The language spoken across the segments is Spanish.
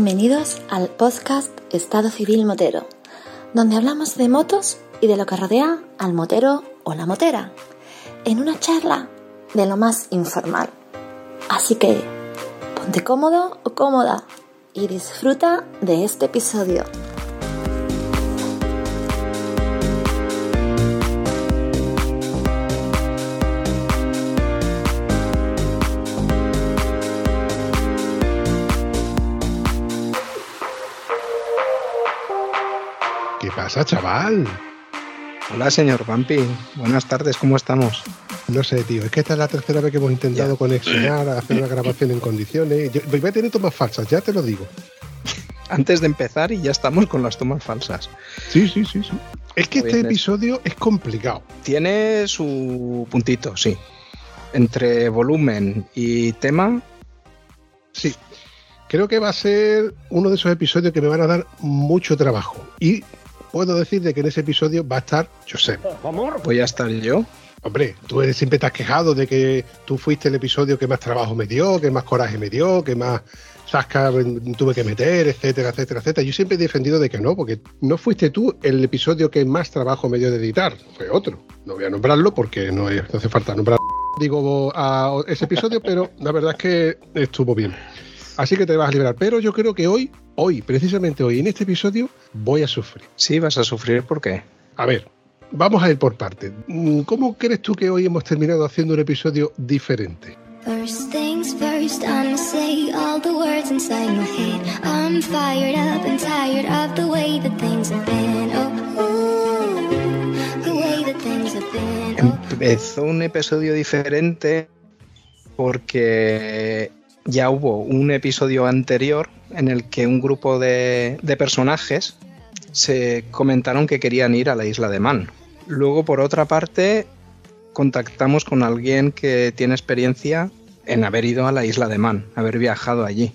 Bienvenidos al podcast Estado Civil Motero, donde hablamos de motos y de lo que rodea al motero o la motera, en una charla de lo más informal. Así que ponte cómodo o cómoda y disfruta de este episodio. Pasa, chaval? Hola, señor Vampi. Buenas tardes, ¿cómo estamos? No sé, tío. Es que esta es la tercera vez que hemos intentado conexionar, hacer una grabación en condiciones. Yo voy a tener tomas falsas, ya te lo digo. Antes de empezar y ya estamos con las tomas falsas. Sí, sí, sí, sí. Es que Muy este bien. episodio es complicado. Tiene su puntito, sí. Entre volumen y tema, Sí. Creo que va a ser uno de esos episodios que me van a dar mucho trabajo. Y puedo decir de que en ese episodio va a estar Josep. voy a estar yo. Hombre, tú eres- siempre te has quejado de que tú fuiste el episodio que más trabajo me dio, que más coraje me dio, que más sasca tuve que meter, etcétera, etcétera, etcétera. Yo siempre he defendido de que no, porque no fuiste tú el episodio que más trabajo me dio de editar, fue otro. No voy a nombrarlo porque no, no hace falta nombrar digo a ese episodio, pero la verdad es que estuvo bien. Así que te vas a liberar. Pero yo creo que hoy, hoy, precisamente hoy, en este episodio, voy a sufrir. Sí, vas a sufrir, ¿por qué? A ver, vamos a ir por partes. Mm, ¿Cómo crees tú que hoy hemos terminado haciendo un episodio diferente? First things first, I'ma say all the words inside my head. I'm fired up and tired of the way that things have been. Oh, ooh, the way that things have been. Oh, Empezó un episodio diferente porque ya hubo un episodio anterior en el que un grupo de, personajes se comentaron que querían ir a la isla de Man. Luego, por otra parte, contactamos con alguien que tiene experiencia en haber ido a la isla de Man, haber viajado allí.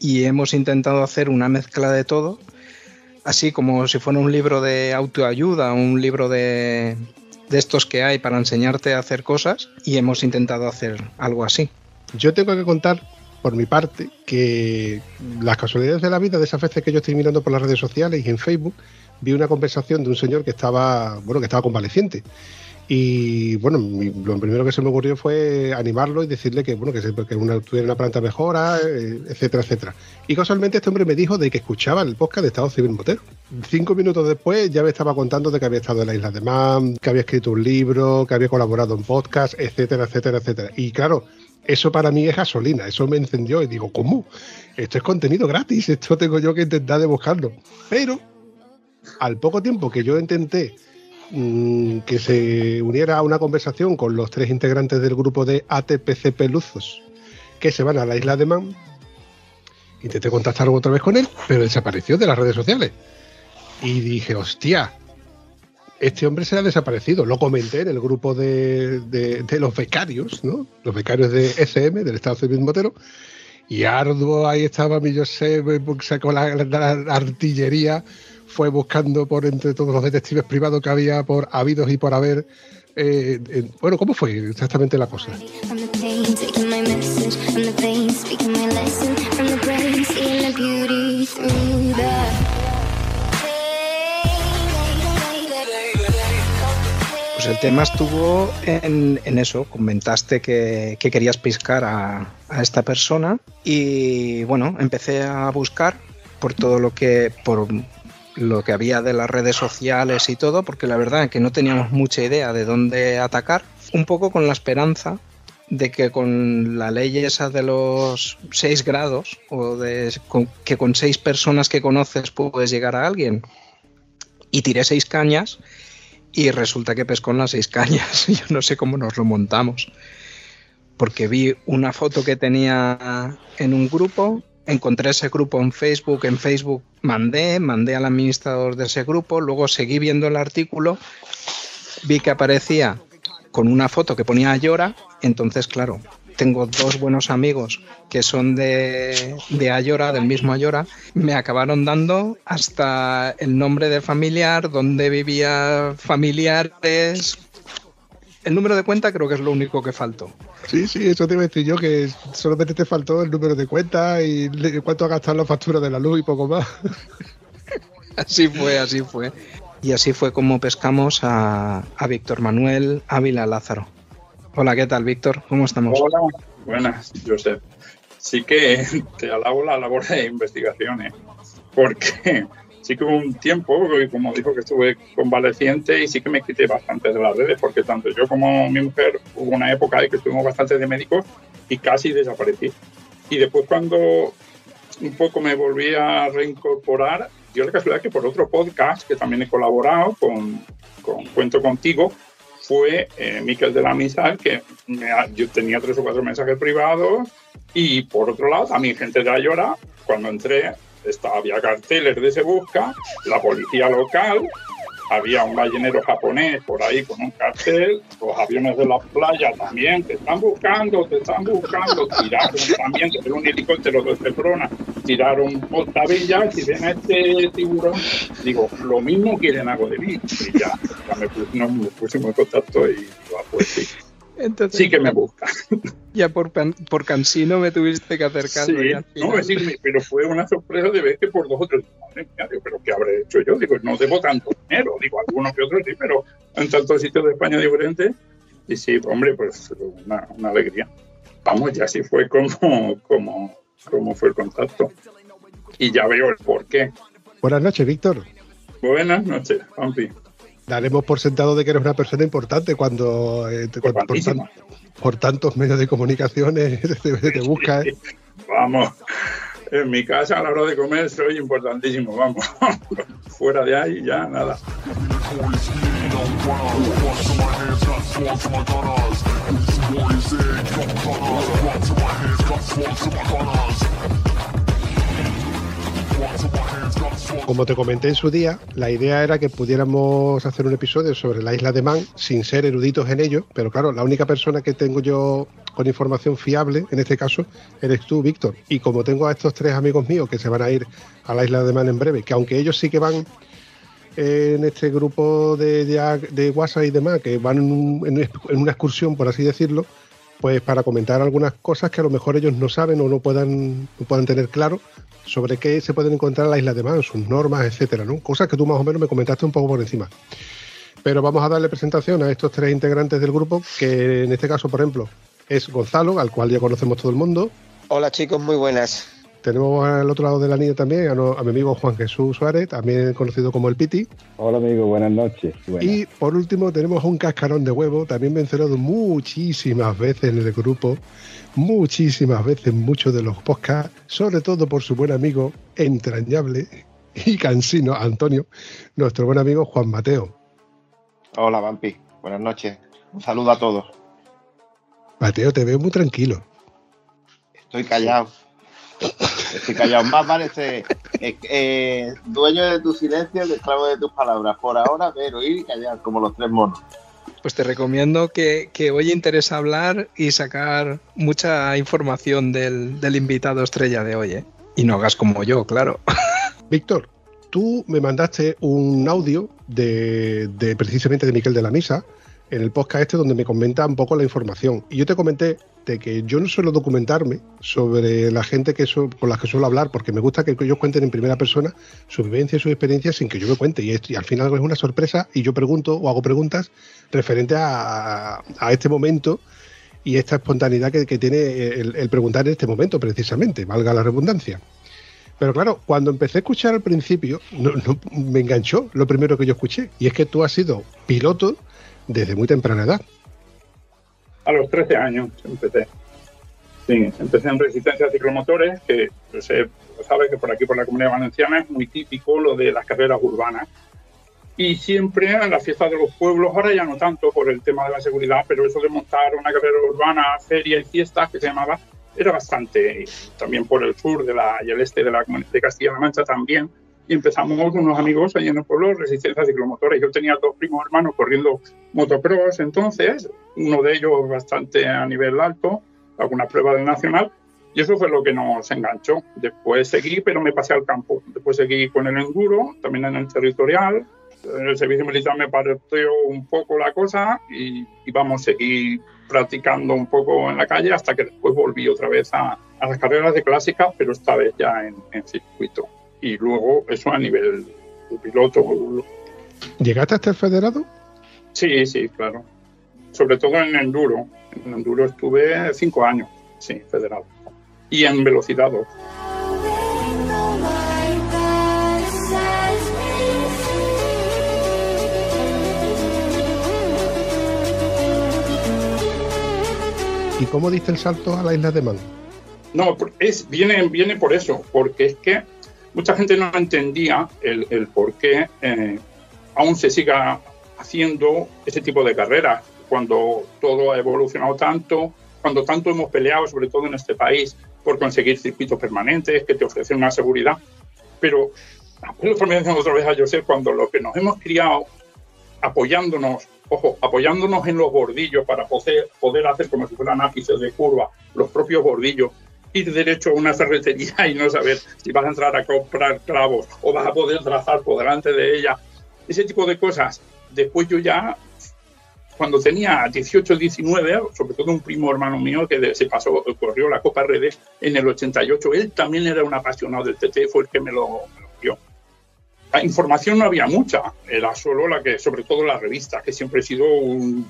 Y hemos intentado hacer una mezcla de todo, así como si fuera un libro de autoayuda, un libro de, de estos que hay para enseñarte a hacer cosas, y hemos intentado hacer algo así. Yo tengo que contar, por mi parte, que las casualidades de la vida, de esas veces que yo estoy mirando por las redes sociales y en Facebook, vi una conversación de un señor que estaba, bueno, que estaba convaleciente. Y bueno, lo primero que se me ocurrió fue animarlo y decirle que bueno que, se- que una, tuviera una planta mejora, eh, etcétera, etcétera. Y casualmente este hombre me dijo de que escuchaba el podcast de Estado Civil Motero. Cinco minutos después ya me estaba contando de que había estado en la isla de Man, que había escrito un libro, que había colaborado en podcast, etcétera, etcétera, etcétera. Y claro, eso para mí es gasolina, eso me encendió y digo, ¿cómo? Esto es contenido gratis, esto tengo yo que intentar de buscarlo. Pero al poco tiempo que yo intenté mm, que se uniera a una conversación con los tres integrantes del grupo de ATPC Peluzos que se van a la isla de Man, intenté contactar otra vez con él, pero desapareció de las redes sociales. Y dije, hostia, este hombre se ha desaparecido. Lo comenté en el grupo de, de- de los becarios, ¿no? Los becarios de SM, del Estado Civil Motero. Y arduo, ahí estaba mi José, sacó la, la- la artillería, fue buscando por entre todos los detectives privados que había por habidos y por haber. eh, eh, bueno, ¿cómo fue exactamente la cosa? Pues el tema estuvo en, eso, comentaste que, que querías pescar a, esta persona y bueno, empecé a buscar por todo lo que, por lo que había de las redes sociales y todo, porque la verdad es que no teníamos mucha idea de dónde atacar, un poco con la esperanza de que con la ley esa de los seis grados o de que con seis personas que conoces puedes llegar a alguien. Y tiré seis cañas y resulta que pescó en las seis cañas. Yo no sé cómo nos lo montamos. Porque vi una foto que tenía en un grupo, encontré ese grupo en Facebook, en Facebook mandé, mandé al administrador de ese grupo, luego seguí viendo el artículo, vi que aparecía con una foto que ponía Ayora, entonces claro, tengo dos buenos amigos que son de, de Ayora, del mismo Ayora, me acabaron dando hasta el nombre de familiar, dónde vivía familiares. el número de cuenta creo que es lo único que faltó. Sí, sí, eso te iba a decir yo, que solamente te faltó el número de cuenta y cuánto ha gastado la factura de la luz y poco más. así fue, así fue. Y así fue como pescamos a, a Víctor Manuel Ávila Lázaro. Hola, ¿qué tal, Víctor? ¿Cómo estamos? Hola, buenas, Josep. Sí que te alabo la labor de investigaciones, porque sí que hubo un tiempo, como dijo que estuve convaleciente y sí que me quité bastante de las redes, porque tanto yo como mi mujer hubo una época en que estuvimos bastante de médicos y casi desaparecí. Y después cuando un poco me volví a reincorporar, yo la casualidad que por otro podcast que también he colaborado con, con Cuento Contigo, fue eh, Miquel de la Misal, que yo tenía tres o cuatro mensajes privados y por otro lado también gente de Ayora, cuando entré estaba, había carteles de Se Busca, la policía local, había un ballenero japonés por ahí con un cartel, los aviones de la playa también, te están buscando, te están buscando, tiraron también, desde un helicóptero de Ceprona, tiraron tabillas y ven a este tiburón, digo, lo mismo quieren algo de mí, y ya, ya me, me pusimos en contacto y pues sí. Entonces, sí que me busca. Ya por, por cansino me tuviste que acercar. Sí, no, sí, pero fue una sorpresa de ver que por dos o tres, pero ¿qué habré hecho yo? Digo, no debo tanto dinero, digo, algunos que otros sí, pero en tantos sitios de España diferentes. Y sí, hombre, pues una, una alegría. Vamos, ya así fue como, como, como fue el contacto. Y ya veo el por qué. Buenas noches, Víctor. Buenas noches, Pampi daremos por sentado de que eres una persona importante cuando, eh, por, tantos medios de comunicaciones te, busca. Vamos, en mi casa a la hora de comer soy importantísimo, vamos. Fuera de ahí ya nada. Como te comenté en su día, la idea era que pudiéramos hacer un episodio sobre la isla de Man sin ser eruditos en ello, pero claro, la única persona que tengo yo con información fiable, en este caso, eres tú, Víctor. Y como tengo a estos tres amigos míos que se van a ir a la isla de Man en breve, que aunque ellos sí que van en este grupo de, de, WhatsApp y demás, que van en, una excursión, por así decirlo, pues para comentar algunas cosas que a lo mejor ellos no saben o no puedan, no puedan tener claro sobre qué se pueden encontrar en la isla de Man, sus normas, etcétera, ¿no? Cosas que tú más o menos me comentaste un poco por encima. Pero vamos a darle presentación a estos tres integrantes del grupo, que en este caso, por ejemplo, es Gonzalo, al cual ya conocemos todo el mundo. Hola chicos, muy buenas. Tenemos al otro lado de la niña también a, mi amigo Juan Jesús Suárez, también conocido como el Piti. Hola amigo, buenas noches. Y por último tenemos un cascarón de huevo, también mencionado muchísimas veces en el grupo, muchísimas veces en muchos de los podcasts, sobre todo por su buen amigo entrañable y cansino Antonio, nuestro buen amigo Juan Mateo. Hola Vampi, buenas noches. Un saludo a todos. Mateo, te veo muy tranquilo. Estoy callado. Estoy callado. Más vale ser eh, eh, dueño de tu silencio esclavo de tus palabras. Por ahora, pero ir y callar, como los tres monos. Pues te recomiendo que, hoy interesa hablar y sacar mucha información del, invitado estrella de hoy. ¿eh? Y no hagas como yo, claro. Víctor, tú me mandaste un audio de, de precisamente de Miquel de la Misa en el podcast este donde me comenta un poco la información. Y yo te comenté de que yo no suelo documentarme sobre la gente que con la que suelo hablar, porque me gusta que ellos cuenten en primera persona su vivencia y su experiencia sin que yo me cuente. Y, al final es una sorpresa y yo pregunto o hago preguntas referente a, este momento y esta espontaneidad que, tiene el, preguntar en este momento, precisamente, valga la redundancia. Pero claro, cuando empecé a escuchar al principio, no, me enganchó lo primero que yo escuché, y es que tú has sido piloto desde muy temprana edad. A los 13 años empecé. Sí, empecé en resistencia a ciclomotores, que pues, se sabe que por aquí, por la comunidad valenciana, es muy típico lo de las carreras urbanas. Y siempre en las fiestas de los pueblos, ahora ya no tanto por el tema de la seguridad, pero eso de montar una carrera urbana, feria y fiestas, que se llamaba, era bastante, también por el sur de la, y el este de la de Castilla-La Mancha también, y empezamos con unos amigos ahí en el pueblo, resistencia ciclomotores. Yo tenía dos primos hermanos corriendo motocross entonces, uno de ellos bastante a nivel alto, alguna prueba del nacional, y eso fue lo que nos enganchó. Después seguí, pero me pasé al campo. Después seguí con el enduro, también en el territorial, el servicio militar me pareció un poco la cosa y, y vamos a seguir practicando un poco en la calle hasta que después volví otra vez a, a las carreras de clásica, pero esta vez ya en, en circuito. Y luego eso a nivel de piloto. ¿Llegaste hasta el federado? Sí, sí, claro. Sobre todo en enduro. En enduro estuve cinco años, sí, federado. Y en velocidad dos. ¿Y cómo diste el salto a la isla de Man? No, es, viene, viene por eso, porque es que mucha gente no entendía el, el por qué eh, aún se siga haciendo ese tipo de carreras, cuando todo ha evolucionado tanto, cuando tanto hemos peleado, sobre todo en este país, por conseguir circuitos permanentes que te ofrecen una seguridad. Pero, lo otra vez a José, cuando lo que nos hemos criado apoyándonos, ojo, apoyándonos en los bordillos para poder, poder hacer como si fueran ápices de curva, los propios bordillos, ir derecho a una ferretería y no saber si vas a entrar a comprar clavos o vas a poder trazar por delante de ella, ese tipo de cosas. Después yo ya, cuando tenía 18, 19, sobre todo un primo hermano mío que se pasó, corrió la Copa Redes en el 88, él también era un apasionado del TT, fue el que me lo, me lo dio. La información no había mucha, era solo la que, sobre todo la revista, que siempre he sido un,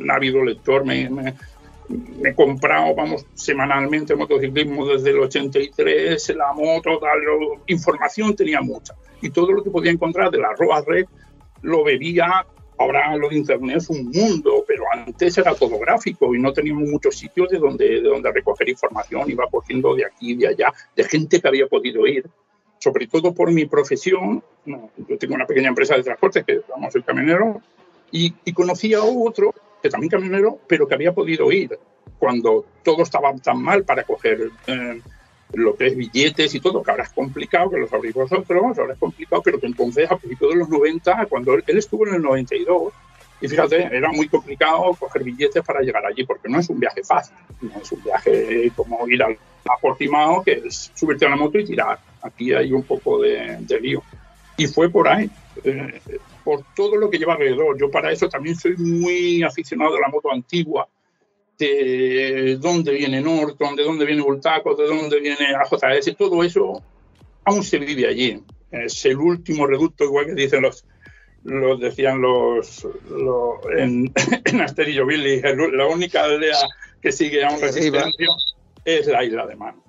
un ávido lector, me, me, me he comprado, vamos, semanalmente motociclismo desde el 83, la moto, tal, información tenía mucha. Y todo lo que podía encontrar de la Roa Red lo veía. Ahora lo de Internet es un mundo, pero antes era todo gráfico y no teníamos muchos sitios de donde, de donde recoger información. Iba cogiendo de aquí y de allá, de gente que había podido ir. Sobre todo por mi profesión, yo tengo una pequeña empresa de transporte, que vamos, el camionero, y, y conocí a otro que también camionero, pero que había podido ir cuando todo estaba tan mal para coger eh, lo que es billetes y todo, que ahora es complicado, que lo sabréis vosotros, ahora es complicado, pero que entonces a principios de los 90, cuando él, él estuvo en el 92, y fíjate, era muy complicado coger billetes para llegar allí, porque no es un viaje fácil, no es un viaje como ir al, a Portimao, que es subirte a la moto y tirar. Aquí hay un poco de, de lío. Y fue por ahí, eh, por todo lo que lleva alrededor. Yo para eso también soy muy aficionado a la moto antigua, de dónde viene Norton, de dónde viene Bultaco, de dónde viene AJS, todo eso aún se vive allí. Es el último reducto, igual que dicen los, los decían los, los en, en Asterillo Billy, la única aldea que sigue aún resistencia es la isla de Man.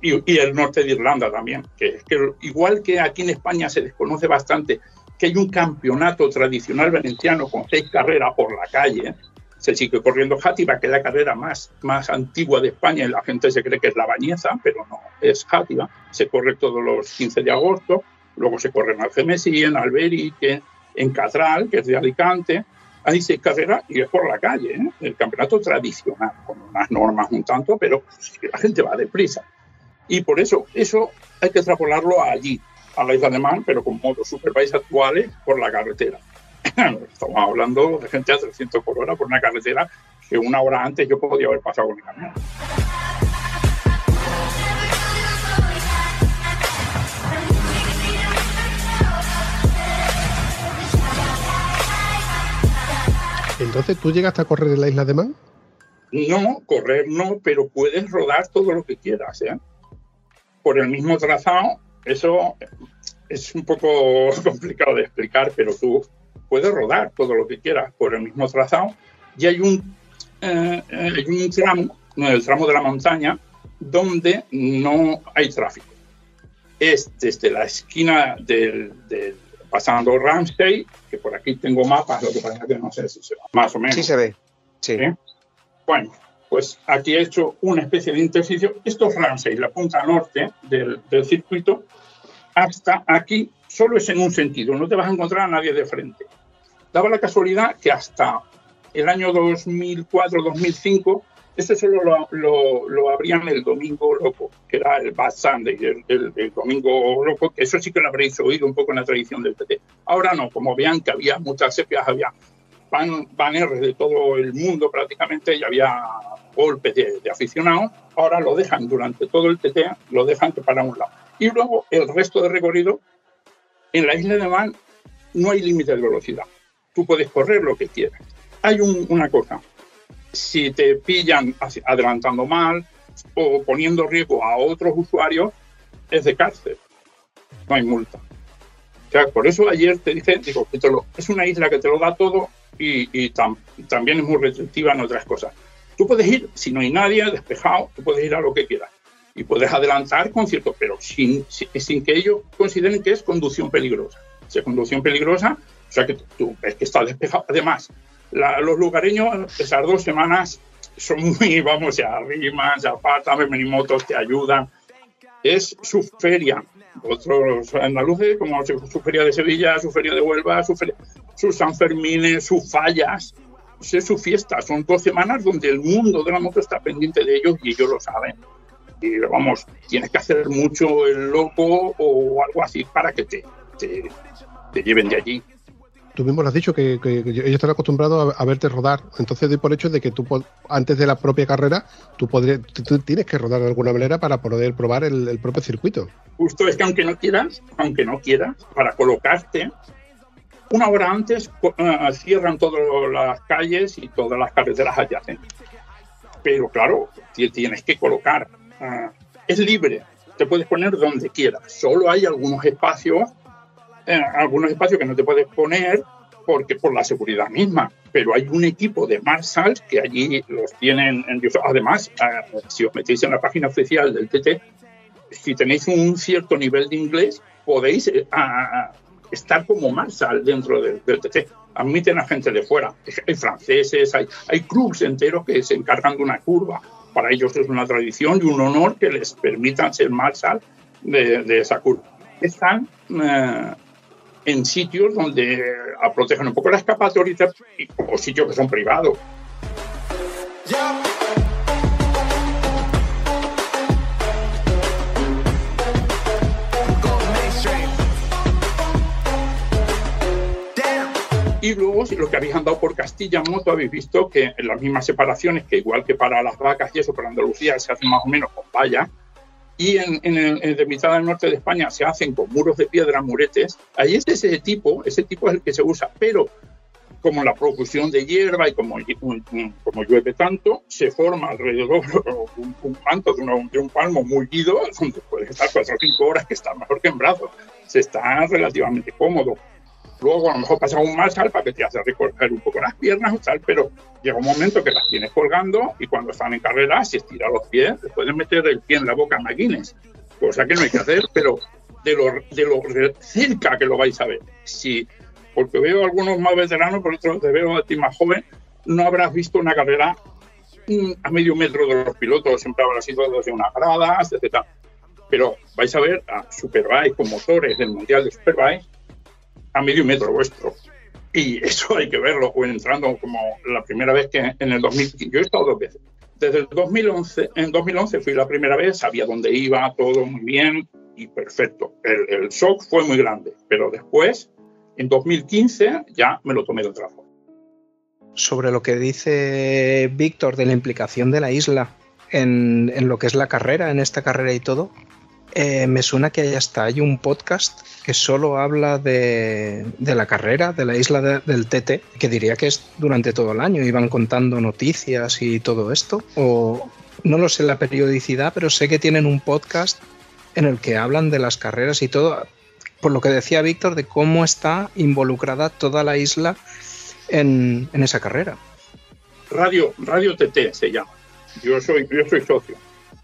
Y, y, el norte de Irlanda también, que, que igual que aquí en España se desconoce bastante que hay un campeonato tradicional valenciano con seis carreras por la calle, se sigue corriendo Játiva, que es la carrera más, más antigua de España y la gente se cree que es la Bañeza, pero no, es Játiva. Se corre todos los 15 de agosto, luego se corre en Algemesí, en Alberique, en Catral, que es de Alicante. Hay seis carreras y es por la calle, ¿eh? el campeonato tradicional, con unas normas un tanto, pero la gente va deprisa. Y por eso, eso hay que extrapolarlo allí, a la isla de Man, pero con motos superbikes actuales por la carretera. Estamos hablando de gente a 300 por hora por una carretera que una hora antes yo podía haber pasado con mi camión. Entonces, ¿tú llegaste a correr en la isla de Man? No, correr no, pero puedes rodar todo lo que quieras, ¿eh? Por el mismo trazado, eso es un poco complicado de explicar, pero tú puedes rodar todo lo que quieras por el mismo trazado y hay un, eh, hay un tramo, el tramo de la montaña, donde no hay tráfico. Es desde la esquina del, del pasando Ramsey, que por aquí tengo mapas, lo que pasa que no sé si se ve, más o menos. Sí se ve, sí. ¿Sí? Bueno, pues aquí he hecho una especie de intersticio. Esto es Ramsey, la punta norte del, circuito, hasta aquí solo es en un sentido, no te vas a encontrar a nadie de frente. Daba la casualidad que hasta el año 2004-2005, este solo lo, lo, abrían el domingo loco, que era el Bad Sunday, el, domingo loco, que eso sí que lo habréis oído un poco en la tradición del PT. Ahora no, como vean que había muchas sepias, había banners de todo el mundo prácticamente y había golpes de, aficionados, ahora lo dejan durante todo el TT, lo dejan para un lado. Y luego el resto de recorrido en la isla de Man no hay límite de velocidad. Tú puedes correr lo que quieras. Hay un- una cosa, si te pillan adelantando mal o poniendo riesgo a otros usuarios, es de cárcel. No hay multa. O sea, por eso ayer te dije, digo, que es una isla que te lo da todo y, y tam- también es muy restrictiva en otras cosas. Tú puedes ir, si no hay nadie, despejado, tú puedes ir a lo que quieras. Y puedes adelantar conciertos, pero sin, sin, que ellos consideren que es conducción peligrosa. Si es conducción peligrosa, o sea que tú ves que está despejado. Además, la- los lugareños, esas dos semanas, son muy, vamos, se arriman, se apartan, ven motos, te ayudan. Es su feria. Otros andaluces, como su feria de Sevilla, su feria de Huelva, su feria- sus sus fallas, es su fiesta. Son dos semanas donde el mundo de la moto está pendiente de ellos y ellos lo saben. Y vamos, tienes que hacer mucho el loco o algo así para que te, te lleven de allí. Tú mismo lo has dicho que, ellos están acostumbrados a, verte rodar. Entonces, doy por hecho de que tú, antes de la propia carrera, tú, tienes que rodar de alguna manera para poder probar el, el propio circuito. Justo es que aunque no quieras, aunque no quieras, para colocarte, una hora antes eh, cierran todas las calles y todas las carreteras adyacentes. Pero claro, ti- tienes que colocar. eh, es libre, te puedes poner donde quieras. Solo hay algunos espacios, eh, algunos espacios que no te puedes poner porque por la seguridad misma. Pero hay un equipo de Marshall que allí los tienen. En, además, eh, si os metéis en la página oficial del TT, si tenéis un cierto nivel de inglés, podéis eh, estar como Marshall dentro del, del TT. Admiten a gente de fuera. Hay franceses, hay, hay clubs enteros que se encargan de una curva. Para ellos es una tradición y un honor que les permitan ser Marshall de, de esa curva. Están eh, en sitios donde eh, protegen un poco la escapatoria o sitios que son privados. Y luego, si los que habéis andado por Castilla en moto, habéis visto que en las mismas separaciones, que igual que para las vacas y eso, para Andalucía se hacen más o menos con valla, y en, en en mitad del norte de España se hacen con muros de piedra, muretes, ahí es ese tipo, ese tipo es el que se usa, pero como la profusión de hierba y como, como llueve tanto, se forma alrededor un, un de, una- de un palmo mullido, donde puedes estar cuatro o cinco horas, que está mejor que en brazos. Se está relativamente cómodo. Luego a lo mejor pasa un Marshall para que te hace recorrer un poco las piernas o tal, pero llega un momento que las tienes colgando y cuando están en carrera, si estiras los pies, te puedes meter el pie en la boca a McGuinness, cosa que no hay que hacer, pero de lo, de lo cerca que lo vais a ver. Si, porque veo algunos más veteranos, por otro te veo a ti más joven, no habrás visto una carrera mm, a medio metro de los pilotos, siempre habrá sido desde unas gradas, etc. Pero vais a ver a Superbike con motores del Mundial de Superbike a medio metro vuestro. Y eso hay que verlo, o entrando como la primera vez que en el 2015, yo he estado dos veces. Desde el 2011, en 2011 fui la primera vez, sabía dónde iba, todo muy bien y perfecto. El, shock fue muy grande, pero después, en 2015, ya me lo tomé de otra forma. sobre lo que dice Víctor de la implicación de la isla en, en lo que es la carrera, en esta carrera y todo, eh, me suena que hasta hay un podcast que solo habla de, la carrera, de la isla de- del TT, que diría que es durante todo el año, iban contando noticias y todo esto, o no lo sé la periodicidad, pero sé que tienen un podcast en el que hablan de las carreras y todo, por lo que decía Víctor, de cómo está involucrada toda la isla en, en esa carrera. Radio, Radio TT se llama. Yo soy, yo soy socio.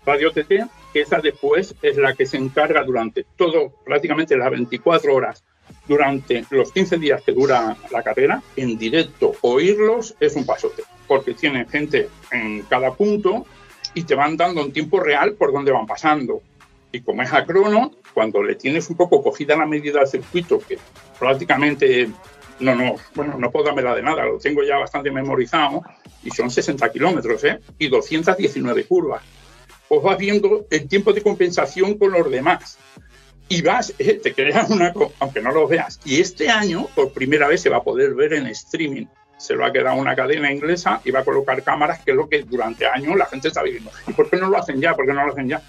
Radio TT, esa después es la que se encarga durante todo, prácticamente las 24 horas, durante los 15 días que dura la carrera, en directo, oírlos es un pasote, porque tienen gente en cada punto y te van dando en tiempo real por dónde van pasando. Y como es a crono, cuando le tienes un poco cogida la medida del circuito, que prácticamente no, no, bueno, no puedo darme la de nada, lo tengo ya bastante memorizado y son 60 kilómetros, ¿eh? Y 219 curvas. Pues vas viendo el tiempo de compensación con los demás. Y vas, eh, te creas una, aunque no lo veas. Y este año, por primera vez, se va a poder ver en streaming. Se lo ha quedado una cadena inglesa y va a colocar cámaras, que es lo que durante años la gente está viendo. ¿Y por qué no lo hacen ya? ¿Por qué no lo hacen ya?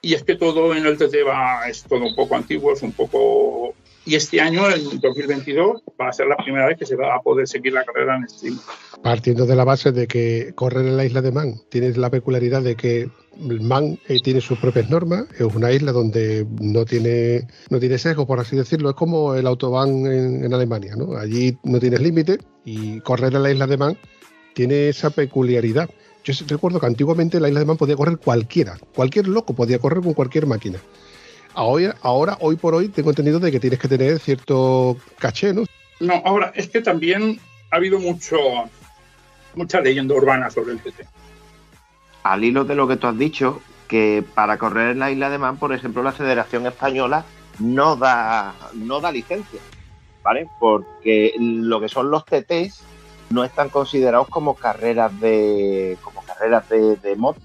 Y es que todo en el TT va, es todo un poco antiguo, es un poco y este año, en 2022, va a ser la primera vez que se va a poder seguir la carrera en stream. Partiendo de la base de que correr en la isla de Man tiene la peculiaridad de que Man eh, tiene sus propias normas, es una isla donde no tiene, no tiene sesgo, por así decirlo, es como el autobahn en, Alemania, ¿no? Allí no tienes límite y correr en la isla de Man tiene esa peculiaridad. Yo recuerdo que antiguamente en la isla de Man podía correr cualquiera, cualquier loco podía correr con cualquier máquina. Ahora, ahora, hoy por hoy, tengo entendido de que tienes que tener cierto caché, ¿no? No, ahora es que también ha habido mucho, mucha leyenda urbana sobre el TT. Al hilo de lo que tú has dicho, que para correr en la isla de Man, por ejemplo, la Federación Española no da, no da licencia, ¿vale? Porque lo que son los TTs no están considerados como carreras de como carreras de, de moto,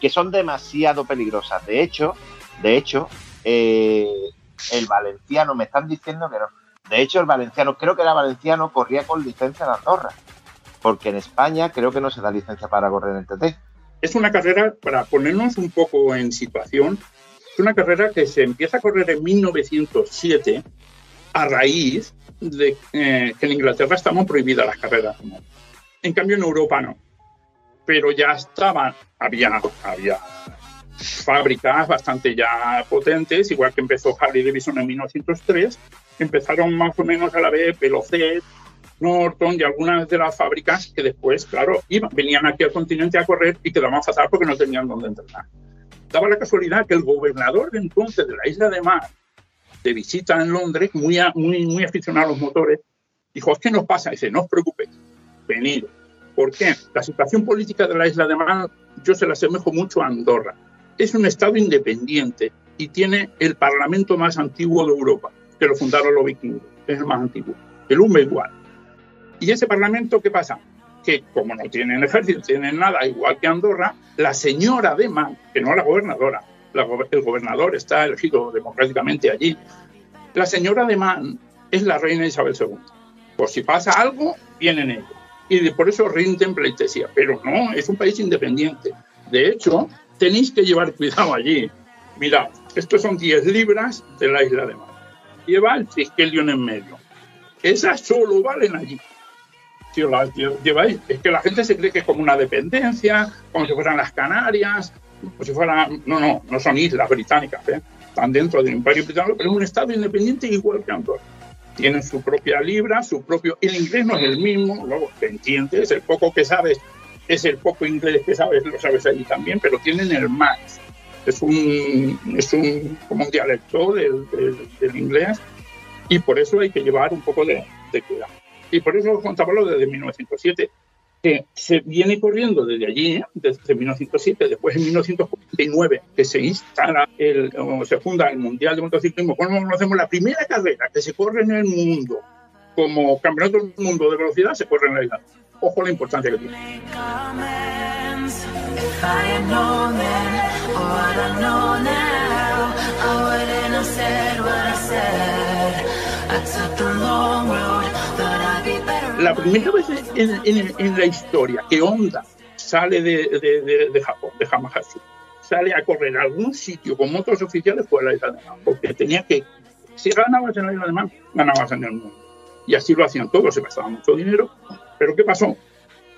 que son demasiado peligrosas. De hecho, de hecho, eh, el valenciano me están diciendo que no. De hecho, el valenciano, creo que era valenciano, corría con licencia en Andorra, porque en España creo que no se da licencia para correr en TT. Es una carrera, para ponernos un poco en situación, es una carrera que se empieza a correr en 1907 a raíz de eh, que en Inglaterra estaban prohibidas las carreras. En cambio, en Europa no. Pero ya estaban, había, había fábricas bastante ya potentes, igual que empezó Harley Davidson en 1903, empezaron más o menos a la vez Velocet, Norton y algunas de las fábricas que después, claro, iban, venían aquí al continente a correr y quedaban fatal porque no tenían dónde entrenar. Daba la casualidad que el gobernador de entonces de la isla de Mar, de visita en Londres, muy, a- muy, muy aficionado a los motores, dijo, ¿qué nos pasa? dice, no os preocupéis, venid. ¿Por qué? La situación política de la isla de Man, yo se la asemejo mucho a Andorra. Es un estado independiente y tiene el parlamento más antiguo de Europa, que lo fundaron los vikingos, es el más antiguo. El igual. ¿Y ese parlamento qué pasa? Que como no tienen ejército, tienen nada, igual que Andorra, la señora de Man, que no la gobernadora, el gobernador está elegido democráticamente allí, la señora de Man es la reina Isabel II. Por si pasa algo, vienen ellos. Y por eso rinden pleitesía. Pero no, es un país independiente. De hecho, tenéis que llevar cuidado allí. Mirad, estos son 10 libras de la isla de Man. Lleva el triskelion en medio. Esas solo valen allí. Si las lle- lleváis, es que la gente se cree que es como una dependencia, como si fueran las Canarias, como si fueran. No, no, no son islas británicas, ¿eh? están dentro del Imperio Británico, pero es un Estado independiente igual que Andorra. Tienen su propia libra, su propio. El inglés no es el mismo, luego te entiendes, el poco que sabes es el poco inglés que sabes, lo sabes allí también, pero tienen el más. Es un, es un, como un dialecto del, del- inglés y por eso hay que llevar un poco de, de cuidado. Y por eso Juan Pablo desde 1907, que se viene corriendo desde allí, ¿eh? desde 1907, después en 1949, que se instala, el, o se funda el Mundial de Motociclismo, cuando conocemos la primera carrera que se corre en el mundo como campeonato del mundo de velocidad, se corre en la isla. Ojo la importancia que tiene. La primera vez en, en- en la historia que Honda sale de, de- de- de Japón, de Hamamatsu, sale a correr a algún sitio con motos oficiales fue a la isla de Man, porque tenía que, si ganabas en la isla de Man, ganabas en el mundo. Y así lo hacían todos, se gastaba mucho dinero. Pero ¿qué pasó?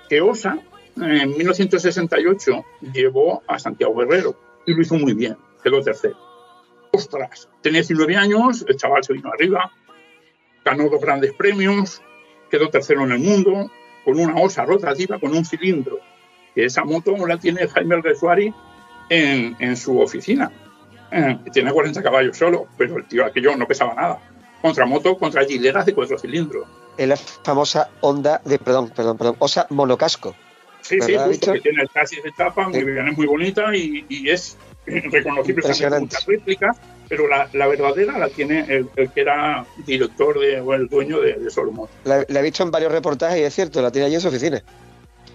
Que Osa en 1968 llevó a Santiago Guerrero y lo hizo muy bien, quedó tercero. Ostras, tenía 19 años, el chaval se vino arriba, ganó dos grandes premios, quedó tercero en el mundo, con una osa rotativa con un cilindro. Que esa moto la tiene Jaime Resuari en, su oficina. Eh, tiene 40 caballos solo, pero el tío aquello no pesaba nada. Contra moto, contra gileras de cuatro cilindros. Es la famosa Honda de, perdón, perdón, perdón, Osa monocasco. Sí, sí, ¿Verdad, justo, que tiene el chasis de tapa, muy Sí. bien, es muy bonita y, y es reconocible muchas réplicas, pero la, la verdadera la tiene el, el que era director de, o el dueño de, de Solomon. La, la he visto en varios reportajes y es cierto, la tiene allí en su oficina.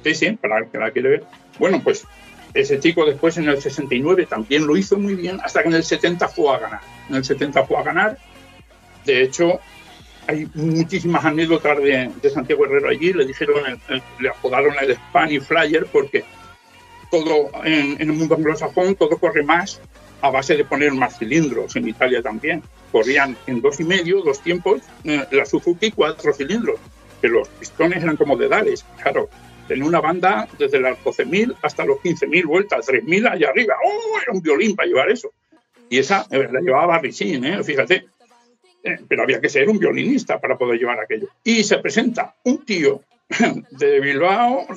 Sí, sí, para el que la quiere ver. Bueno, pues ese chico después en el 69 también lo hizo muy bien, hasta que en el 70 fue a ganar. En el 70 fue a ganar. De hecho, hay muchísimas anécdotas de, de Santiago Herrero allí. Le dijeron, el- el- le apodaron el Spanish Flyer porque todo en, en el mundo anglosajón todo corre más a base de poner más cilindros, en Italia también. Corrían en dos y medio, dos tiempos, eh, la Suzuki cuatro cilindros, que los pistones eran como dedales, claro. Tenía una banda desde las 12.000 hasta los 15.000 vueltas, 3.000 allá arriba. ¡Oh! Era un violín para llevar eso. Y esa eh, la llevaba Barricín, ¿eh? fíjate. Eh, pero había que ser un violinista para poder llevar aquello. Y se presenta un tío de Bilbao,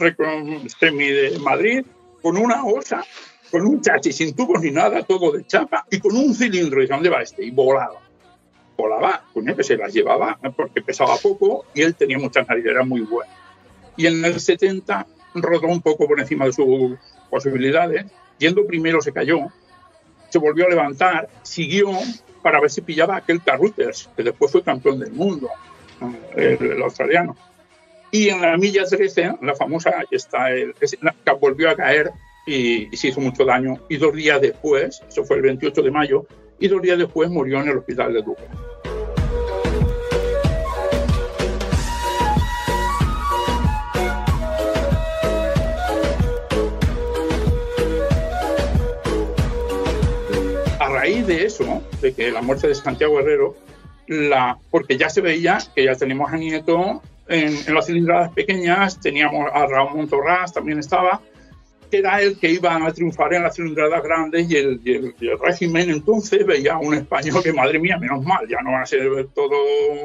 semi de Madrid, con una osa, con un chasis sin tubos ni nada, todo de chapa, y con un cilindro. Y ¿dónde va este? Y volaba. Volaba, coño, que se las llevaba porque pesaba poco y él tenía muchas narices, era muy bueno. Y en el 70 rodó un poco por encima de sus posibilidades. Yendo primero se cayó, se volvió a levantar, siguió para ver si pillaba aquel Carruthers, que después fue campeón del mundo, el, australiano. Y en la milla 13, la famosa, está el, volvió a caer y, y se hizo mucho daño. Y dos días después, eso fue el 28 de mayo, y dos días después murió en el hospital de Duque. Raíz de eso, de que la muerte de Santiago Herrero, la, porque ya se veía que ya teníamos a Nieto en, en las cilindradas pequeñas, teníamos a Ramón Torras, también estaba, que era el que iba a triunfar en las cilindradas grandes y el, y el- y el régimen entonces veía a un español que, madre mía, menos mal, ya no van a ser todo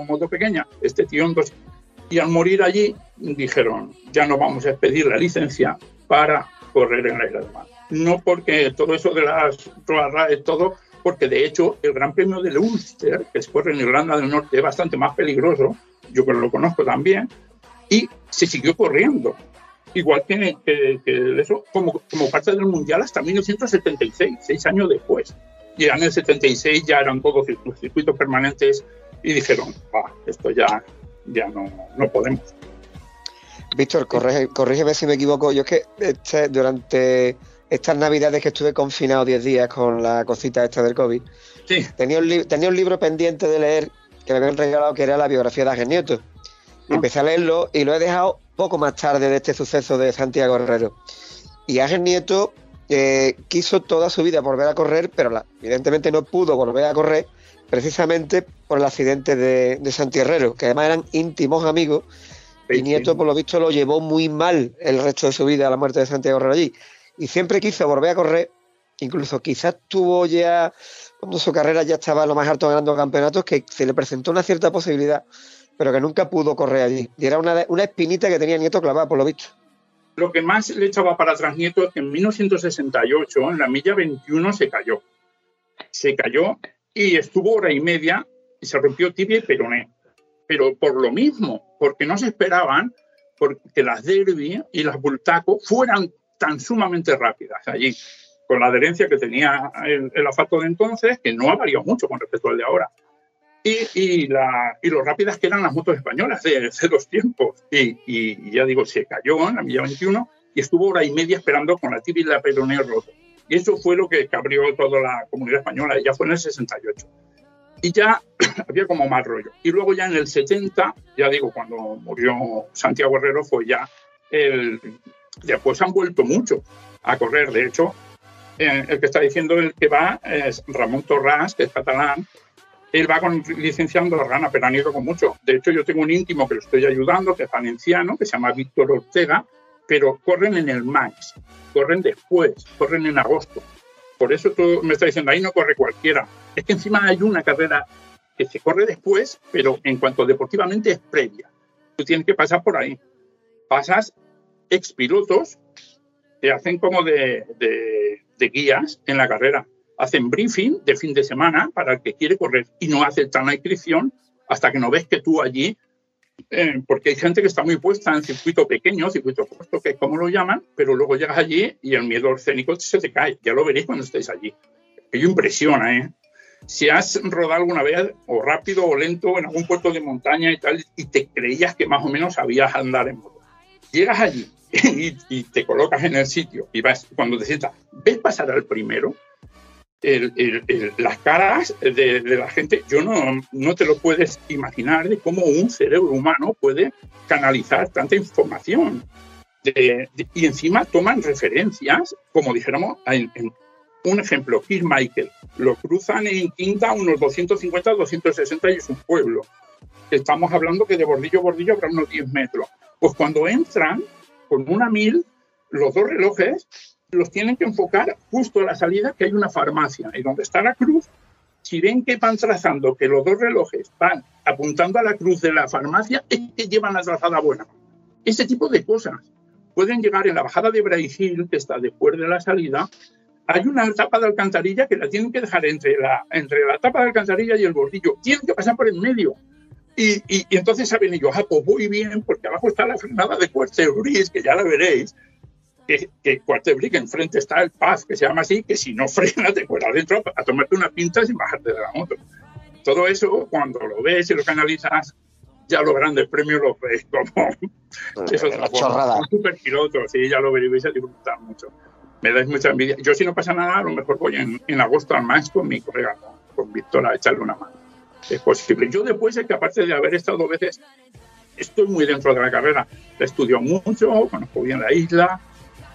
moto pequeña, este tío entonces... Y al morir allí dijeron, ya no vamos a pedir la licencia para correr en la isla de Man. No porque todo eso de las es todo, porque de hecho el Gran Premio del Ulster, que se corre en Irlanda del Norte, es bastante más peligroso, yo lo conozco también, y se siguió corriendo. Igual que, que- que eso, como, como parte del Mundial hasta 1976, seis años después. Y en el 76 ya eran todos circu- circuitos permanentes y dijeron, "Bah, esto ya, ya no, no podemos. Víctor, corrígeme si me equivoco. Yo es que este, durante estas navidades que estuve confinado 10 días con la cosita esta del COVID, Sí, tenía un, li- tenía un libro pendiente de leer que me habían regalado que era la biografía de Ángel Nieto. Ah. Empecé a leerlo y lo he dejado poco más tarde de este suceso de Santiago Herrero. Y Ángel Nieto eh, quiso toda su vida volver a correr, pero la- evidentemente no pudo volver a correr precisamente por el accidente de, de Santi Herrero, que además eran íntimos amigos y Nieto, sí. por lo visto, lo llevó muy mal el resto de su vida a la muerte de Santiago Herrero allí. Y siempre quiso volver a correr, incluso quizás tuvo ya, cuando su carrera ya estaba a lo más alto ganando campeonatos, que se le presentó una cierta posibilidad, pero que nunca pudo correr allí. Y era una, una espinita que tenía Nieto clavada, por lo visto. Lo que más le echaba para atrás Nieto es que en 1968, en la milla 21, se cayó. Se cayó y estuvo hora y media y se rompió tibia y peroné. Pero por lo mismo, porque no se esperaban porque las derby y las bultaco fueran tan sumamente rápidas allí, con la adherencia que tenía el, el asfalto de entonces, que no ha variado mucho con respecto al de ahora. Y, y, la, y lo rápidas que eran las motos españolas de, de los tiempos. Y, y- ya digo, se cayó en la milla 21 y estuvo hora y media esperando con la tibia y la peroné roto. Y eso fue lo que cabrió toda la comunidad española, y ya fue en el 68. Y ya había como más rollo. Y luego ya en el 70, ya digo, cuando murió Santiago Herrero, fue ya el... Después han vuelto mucho a correr. De hecho, eh, el que está diciendo el que va es Ramón Torras, que es catalán, él va con, licenciando a Rana, pero han ido con mucho. De hecho, yo tengo un íntimo que lo estoy ayudando, que es valenciano, que se llama Víctor Ortega, pero corren en el max, corren después, corren en agosto. Por eso tú me estás diciendo, ahí no corre cualquiera. Es que encima hay una carrera que se corre después, pero en cuanto deportivamente es previa. Tú tienes que pasar por ahí. Pasas expilotos que hacen como de, guías en la carrera. Hacen briefing de fin de semana para el que quiere correr y no aceptan la inscripción hasta que no ves que tú allí, eh, porque hay gente que está muy puesta en circuito pequeño, circuito corto, que es como lo llaman, pero luego llegas allí y el miedo escénico se te cae. Ya lo veréis cuando estéis allí. Ello impresiona, ¿eh? Si has rodado alguna vez, o rápido o lento, en algún puerto de montaña y tal, y te creías que más o menos sabías andar en moto. Llegas allí y, y te colocas en el sitio y vas, cuando te sientas, ves pasar al primero, el- el- el- las caras de, de la gente, yo no, no te lo puedes imaginar de cómo un cerebro humano puede canalizar tanta información. De- de- y encima toman referencias, como dijéramos, en, en- un ejemplo, Michael, lo cruzan en quinta unos 250, 260 y es un pueblo. Estamos hablando que de bordillo a bordillo habrá unos 10 metros. Pues cuando entran con una mil, los dos relojes los tienen que enfocar justo a la salida que hay una farmacia y donde está la cruz. Si ven que van trazando que los dos relojes van apuntando a la cruz de la farmacia, es que llevan la trazada buena. Ese tipo de cosas pueden llegar en la bajada de Brasil, que está después de la salida, hay una tapa de alcantarilla que la tienen que dejar entre la, entre la tapa de alcantarilla y el bordillo. Tienen que pasar por el medio. Y, y- y entonces saben ellos, ah, pues voy bien, porque abajo está la frenada de Cuartebris, que ya la veréis. Que, que Cuartebris, que enfrente está el Paz, que se llama así, que si no frenas te cuela adentro a tomarte una pinta sin bajarte de la moto. Todo eso, cuando lo ves y lo canalizas, ya los grandes premios los ves como es otra Una forma. chorrada. Son super pilotos, sí, ya lo veréis, a disfrutar mucho. Me dais mucha envidia. Yo, si no pasa nada, a lo mejor voy en, en agosto al más con mi colega, con Víctor, a echarle una mano. Es posible. Yo, después, es que aparte de haber estado veces, estoy muy dentro de la carrera. He estudiado mucho, conozco bien la isla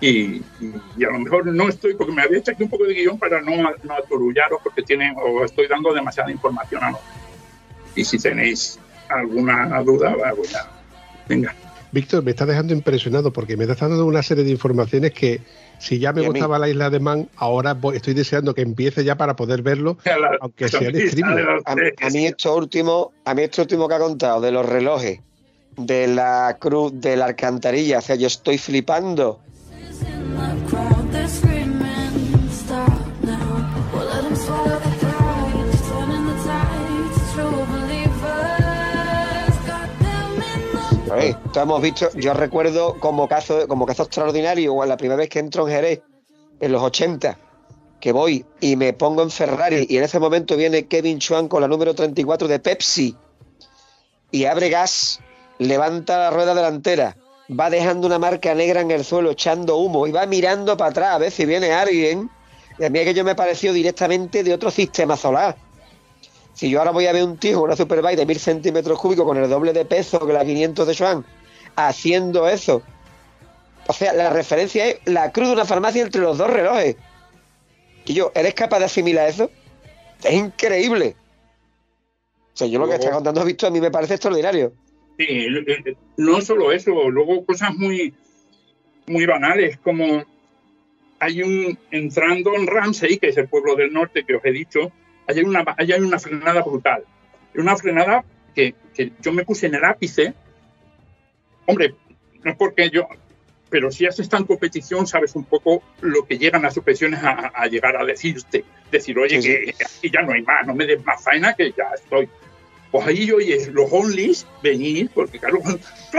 y, y- a lo mejor no estoy, porque me había hecho aquí un poco de guion para no, no aturullaros, porque tienen, o estoy dando demasiada información a los Y si tenéis alguna duda, ya. Venga. Víctor, me está dejando impresionado porque me está dando una serie de informaciones que si ya me gustaba la isla de Man, ahora voy- estoy deseando que empiece ya para poder verlo, La- aunque sea en streaming. A, a mí esto último, a mí esto último que ha contado de los relojes, de la cruz, de la alcantarilla, o sea, yo estoy flipando. Visto, yo recuerdo como caso, como caso extraordinario, la primera vez que entro en Jerez, en los 80, que voy y me pongo en Ferrari, y en ese momento viene Kevin Chuan con la número 34 de Pepsi, y abre gas, levanta la rueda delantera, va dejando una marca negra en el suelo, echando humo, y va mirando para atrás a ver si viene alguien, y a mí aquello me pareció directamente de otro sistema solar. Si yo ahora voy a ver un tío con una Superbike de mil centímetros cúbicos con el doble de peso que la 500 de Schwann haciendo eso. O sea, la referencia es la cruz de una farmacia entre los dos relojes. Y yo, ¿eres capaz de asimilar eso? Es increíble. O sea, yo lo que está contando has visto a mí me parece extraordinario. Sí, no solo eso, luego cosas muy, muy banales, como hay un, entrando en Ramsey, que es el pueblo del norte que os he dicho, hay una, hay una frenada brutal. Una frenada que, que yo me puse en el ápice. Hombre, no es porque yo, pero si has estado en competición, sabes un poco lo que llegan las suspensiones a, a llegar a decirte. Decir, oye, Sí, sí. que aquí ya no hay más, no me des más faena que ya estoy. Pues ahí oyes los onlys venir, porque claro,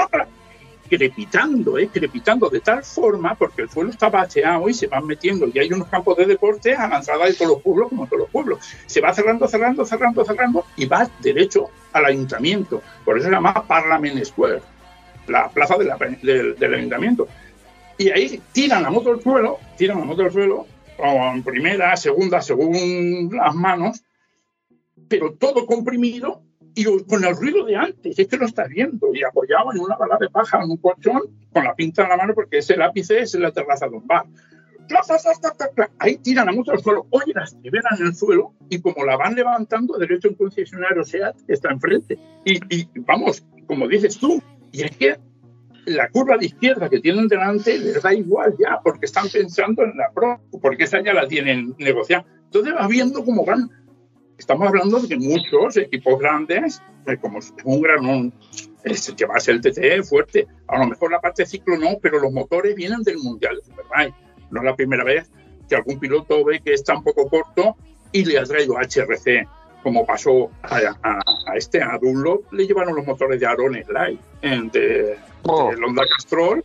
crepitando, crepitando de tal forma, porque el suelo está bacheado y se van metiendo, y hay unos campos de deporte a la entrada de todos los pueblos, como todos los pueblos. Se va cerrando, cerrando, cerrando, cerrando, y va derecho al ayuntamiento. Por eso se llama Parliament Square, la plaza de la- del, ayuntamiento. Y ahí tiran la moto al suelo, tiran la moto al suelo, en primera, segunda, según las manos, pero todo comprimido y con el ruido de antes, es que lo estás viendo, y apoyado en una bala de paja, en un colchón, con la pinta en la mano, porque ese lápice es en la terraza de un bar. Ahí tiran la moto al suelo, oye las estriberas en el suelo, y como la van levantando, derecho un concesionario SEAT está enfrente. Y, y vamos, como dices tú, y es que la curva de izquierda que tienen delante les da igual ya, porque están pensando en la pro, porque esa ya la tienen negociada. Entonces vas viendo cómo van. Estamos hablando de que muchos equipos grandes, eh, como un granón, es llevarse el TTE fuerte. A lo mejor la parte de ciclo no, pero los motores vienen del Mundial de Superbike. No es la primera vez que algún piloto ve que está un poco corto y le ha traído HRC, como pasó a, a- a este, a Dunlop, le llevaron los motores de Aaron Light, en- de, Oh. Honda Castrol,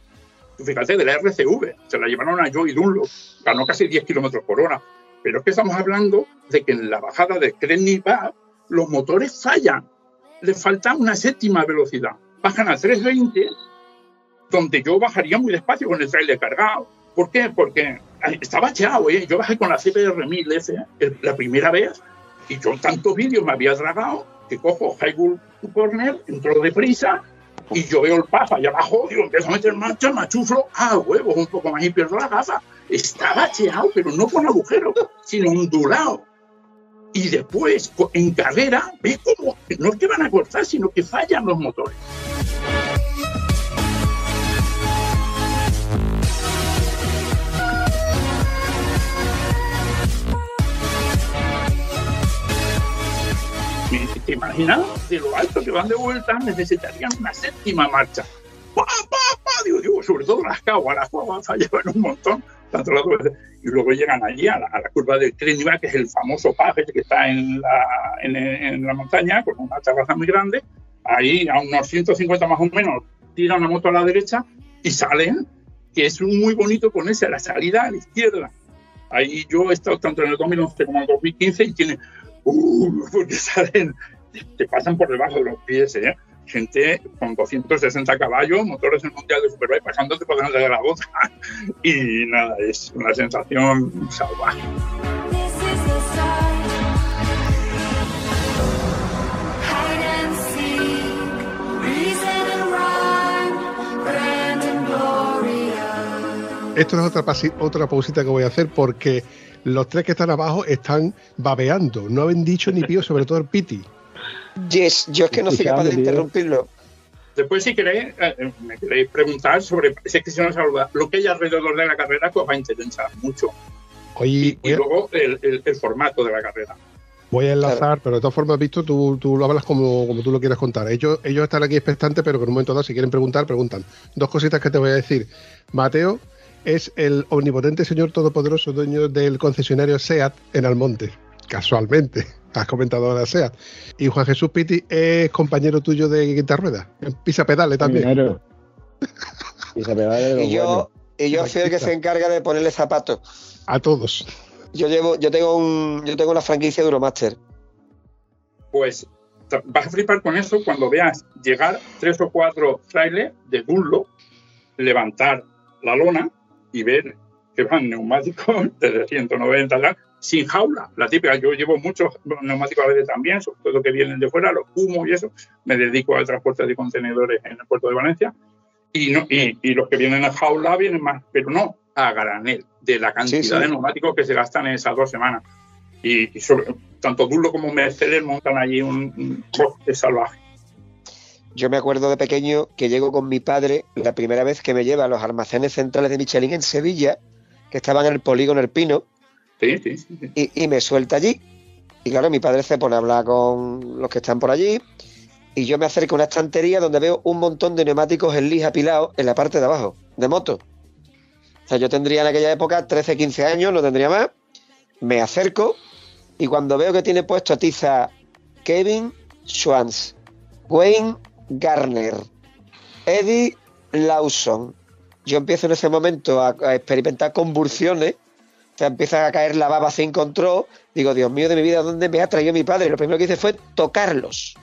fíjate, de la RCV, se la llevaron a Joey Dunlop, ganó casi 10 kilómetros por hora. Pero es que estamos hablando de que en la bajada de Krenny Bar los motores fallan, les falta una séptima velocidad, bajan a 320, donde yo bajaría muy despacio con el trailer cargado. ¿Por qué? Porque está bacheado, ¿eh? Yo bajé con la CBR 1000F el- la primera vez y yo tantos vídeos me había tragado que cojo Highbull Corner, entro deprisa y yo veo el paz allá abajo, digo, empiezo a meter marcha, machuflo, ah, huevos, un poco más y pierdo la gafa. Está bacheado, pero no con agujero, sino ondulado. Y después, en carrera, ves cómo no es que van a cortar, sino que fallan los motores. ¿Me- ¿Te imaginas? De lo alto que van de vuelta necesitarían una séptima marcha. ¡Pa, pa, pa! Digo, digo, sobre todo las caguas, las caguas fallaban un montón. Y luego llegan allí a la, curva del Trinidad, que es el famoso paje que está en la, en, la montaña, con una terraza muy grande. Ahí, a unos 150 más o menos, tiran la moto a la derecha y salen, que es muy bonito ponerse a la salida a la izquierda. Ahí yo he estado tanto en el 2011 como en el 2015 y tiene, uh, porque salen, te pasan por debajo de los pies, ¿eh? Gente con 260 caballos, motores en mundial de Superbike pasándote por delante de la boca. Y nada, es una sensación salvaje. This is the start. Hide and seek, reason and rhyme, grand and glorious. Esto es otra, otra pausita que voy a hacer porque los tres que están abajo están babeando. No han dicho ni pío, sobre todo el Piti. Yes, yo es que no soy capaz de interrumpirlo. Después, si queréis, eh, me queréis preguntar sobre, si es que si no saluda, lo que hay alrededor de la carrera, que os va a interesar mucho. Hoy Y, luego el, el- el formato de la carrera. voy a enlazar, pero de todas formas, visto, tú, tú lo hablas como, como tú lo quieras contar. Ellos, ellos están aquí expectantes, pero que en un momento dado, si quieren preguntar, preguntan. Dos cositas que te voy a decir. Mateo es el omnipotente señor todopoderoso dueño del concesionario SEAT en Almonte. Casualmente. Has comentado ahora SEAT. Y Juan Jesús Piti es compañero tuyo de quinta rueda. En pisa pedales también. Claro. Lo Y yo, bueno. y yo soy el que se encarga de ponerle zapatos. A todos. Yo llevo, yo tengo un, yo tengo una franquicia de Euromaster. Pues vas a flipar con eso cuando veas llegar tres o cuatro trailers de Dunlop, levantar la lona y ver que van neumáticos de 190 tal, sin jaula, la típica. Yo llevo muchos neumáticos a veces también, sobre todo que vienen de fuera, los humo y eso. Me dedico al transporte de contenedores en el puerto de Valencia. Y, no, y, y los que vienen a jaula vienen más, pero no a granel, de la cantidad sí. de neumáticos que se gastan en esas dos semanas. Y, y sobre- tanto Dunlop como Mercedes montan allí un, un bosque salvaje. Yo me acuerdo de pequeño que llego con mi padre la primera vez que me lleva a los almacenes centrales de Michelin en Sevilla, que estaban en el polígono El Pino, Sí, sí, sí. sí. y, y me suelta allí. Y claro, mi padre se pone a hablar con los que están por allí, y yo me acerco a una estantería donde veo un montón de neumáticos en lija apilados en la parte de abajo, de moto. O sea, yo tendría en aquella época 13, 15 años, no tendría más. Me acerco y cuando veo que tiene puesto a tiza Kevin Schwanz, Wayne Garner, Eddie Lawson, yo empiezo en ese momento a, a experimentar convulsiones, sea, empieza a caer la baba sin control. Digo, Dios mío de mi vida, ¿dónde me ha traído mi padre? Y lo primero que hice fue tocarlos.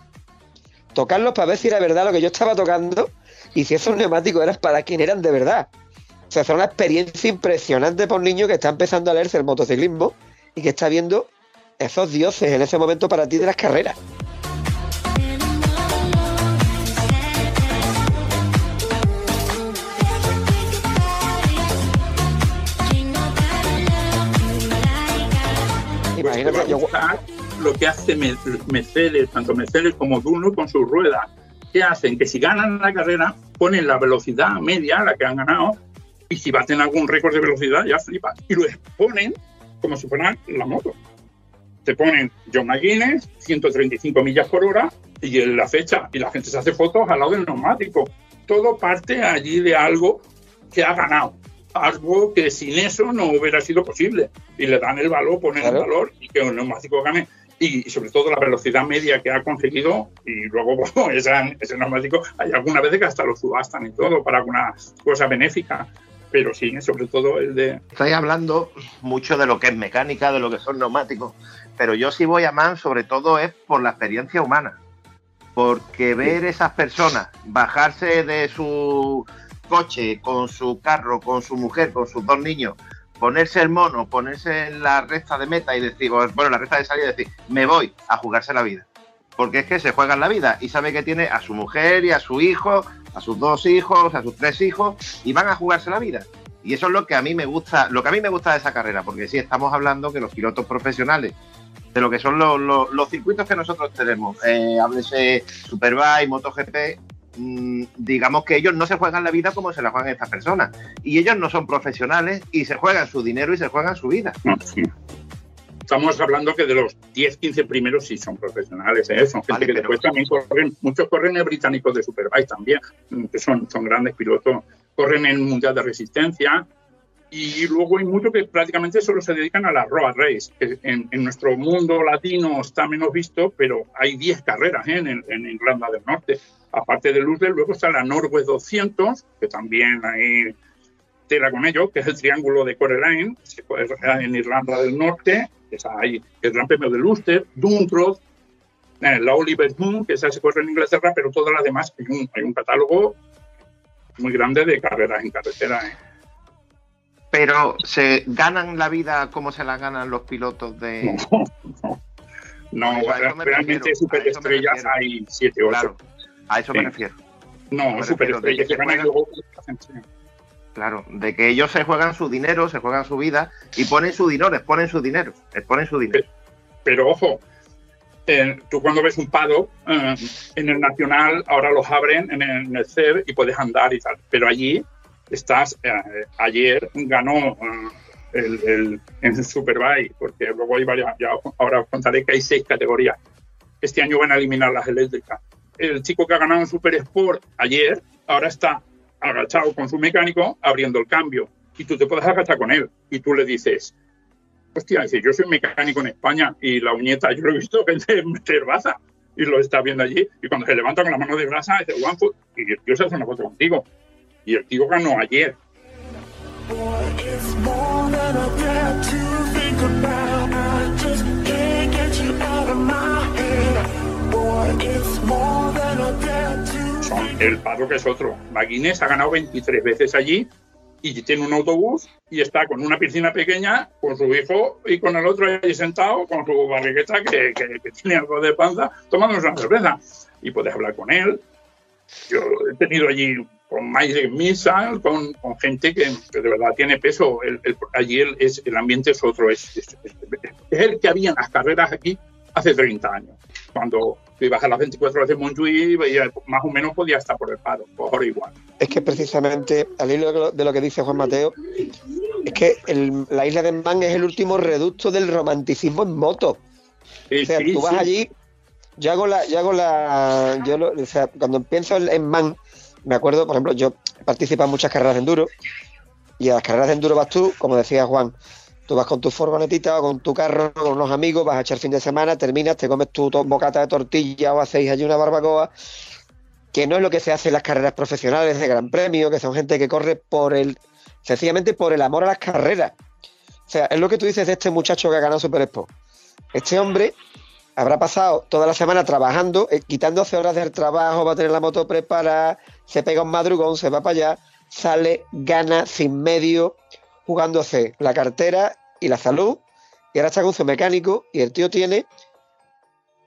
Tocarlos para ver si era verdad lo que yo estaba tocando y si esos neumáticos eran para quien eran de verdad. O sea, fue una experiencia impresionante para un niño que está empezando a leerse el motociclismo y que está viendo esos dioses en ese momento para ti de las carreras. Te va a Imagínate, yo, gustar lo que hace Me- Mercedes, tanto Mercedes como Dunlop con sus ruedas. ¿Qué hacen? Que si ganan la carrera, ponen la velocidad media, la que han ganado, y si baten algún récord de velocidad, ya flipas. Y lo exponen como si fuera la moto. Te ponen John McGuinness, 135 millas por hora, y en la fecha, y la gente se hace fotos al lado del neumático. Todo parte allí de algo que ha ganado. Algo que sin eso no hubiera sido posible. Y le dan el valor, ponen Claro. el valor y que un neumático gane. Y, y sobre todo la velocidad media que ha conseguido. Y luego bueno, esa- ese neumático, hay algunas veces que hasta lo subastan y todo para alguna cosa benéfica. Pero sí, sobre todo el de. Estáis hablando mucho de lo que es mecánica, de lo que son neumáticos, pero yo sí voy a más, sobre todo es por la experiencia humana. Porque ver esas personas bajarse de su coche, con su carro, con su mujer, con sus dos niños, ponerse el mono, ponerse en la recta de meta y decir, bueno, la recta de salida y decir, me voy a jugarse la vida. Porque es que se juegan la vida y sabe que tiene a su mujer y a su hijo, a sus dos hijos, a sus tres hijos, y van a jugarse la vida. Y eso es lo que a mí me gusta, lo que a mí me gusta de esa carrera, porque sí estamos hablando que los pilotos profesionales, de lo que son los, circuitos que nosotros tenemos, eh, háblese Superbike, MotoGP, digamos que ellos no se juegan la vida como se la juegan estas personas. Y ellos no son profesionales y se juegan su dinero y se juegan su vida. Sí. Estamos hablando que de los 10, 15 primeros sí son profesionales, ¿eh? son gente Vale, que pero- después también corren, muchos corren el británico de Superbike también, mm, que son, son grandes pilotos, corren en el Mundial de Resistencia y luego hay muchos que prácticamente solo se dedican a la road race, que en, en nuestro mundo latino está menos visto, pero hay 10 carreras ¿eh? en, en Irlanda del Norte. Aparte de Lusler, luego está la Norwest 200, que también hay tela con ello, que es el triángulo de Coraline, en Irlanda del Norte, que ahí el Gran Premio de Luster, Duntrod, eh, la Oliver Moon, que esa se corre en Inglaterra, pero todas las demás hay un, hay un catálogo muy grande de carreras en carretera. ¿eh? Pero se ganan la vida como se la ganan los pilotos de. No, no, realmente superestrellas hay 7 8. A eso me refiero. No, me refiero superestrellas de que juegan- Claro, de que ellos se juegan su dinero, se juegan su vida y ponen su dinero, exponen su dinero, exponen su dinero. Pero ojo, eh, tú cuando ves un pado eh, en el Nacional, ahora los abren en el, en el CER y puedes andar y tal. Pero allí estás, eh, ayer ganó eh, el, el, en Superbike, porque luego hay varias, ya ahora os contaré que hay seis categorías. Este año van a eliminar las eléctricas. El chico que ha ganado en Super Sport ayer, ahora está agachado con su mecánico abriendo el cambio. Y tú te puedes agachar con él. Y tú le dices, hostia, yo soy mecánico en España y la uñeta, yo lo he visto gente meter baza y lo está viendo allí. Y cuando se levanta con la mano de brasa, dice, one foot, y el tío se hace una foto contigo. Y el tío ganó ayer. Son el paro que es otro. Maguines ha ganado 23 veces allí y tiene un autobús y está con una piscina pequeña, con su hijo y con el otro ahí sentado, con su barrigueta que, que- que tiene algo de panza, tomándose una cerveza. Y puedes hablar con él. Yo he tenido allí con Mike Misa, con, con gente que, que de verdad tiene peso. El, el- allí el, es, el ambiente es otro, es- es- es el que había en las carreras aquí hace 30 años. Cuando tú ibas a las 24 horas de Montjuïc, veías, más o menos podía estar por el paro, ahora igual. Es que precisamente, al hilo de lo- que dice Juan Mateo, es que el- la isla de Man es el último reducto del romanticismo en moto. Sí, O sea, sí, tú vas sí. allí, yo hago la, yo hago la, yo lo- o sea, cuando pienso en, en Man, me acuerdo, por ejemplo, yo he participado en muchas carreras de enduro, y a las carreras de enduro vas tú, como decía Juan, tú vas con tu furgonetita o con tu carro, con unos amigos, vas a echar fin de semana, terminas, te comes tu bocata de tortilla o hacéis allí una barbacoa, que no es lo que se hace en las carreras profesionales de Gran Premio, que son gente que corre por el, sencillamente por el amor a las carreras. O sea, es lo que tú dices de este muchacho que ha ganado Super Expo. Este hombre habrá pasado toda la semana trabajando, eh, quitándose horas del trabajo, va a tener la moto preparada, se pega un madrugón, se va para allá, sale, gana sin medio, jugándose la cartera y la salud, y ahora está con su mecánico, y el tío tiene,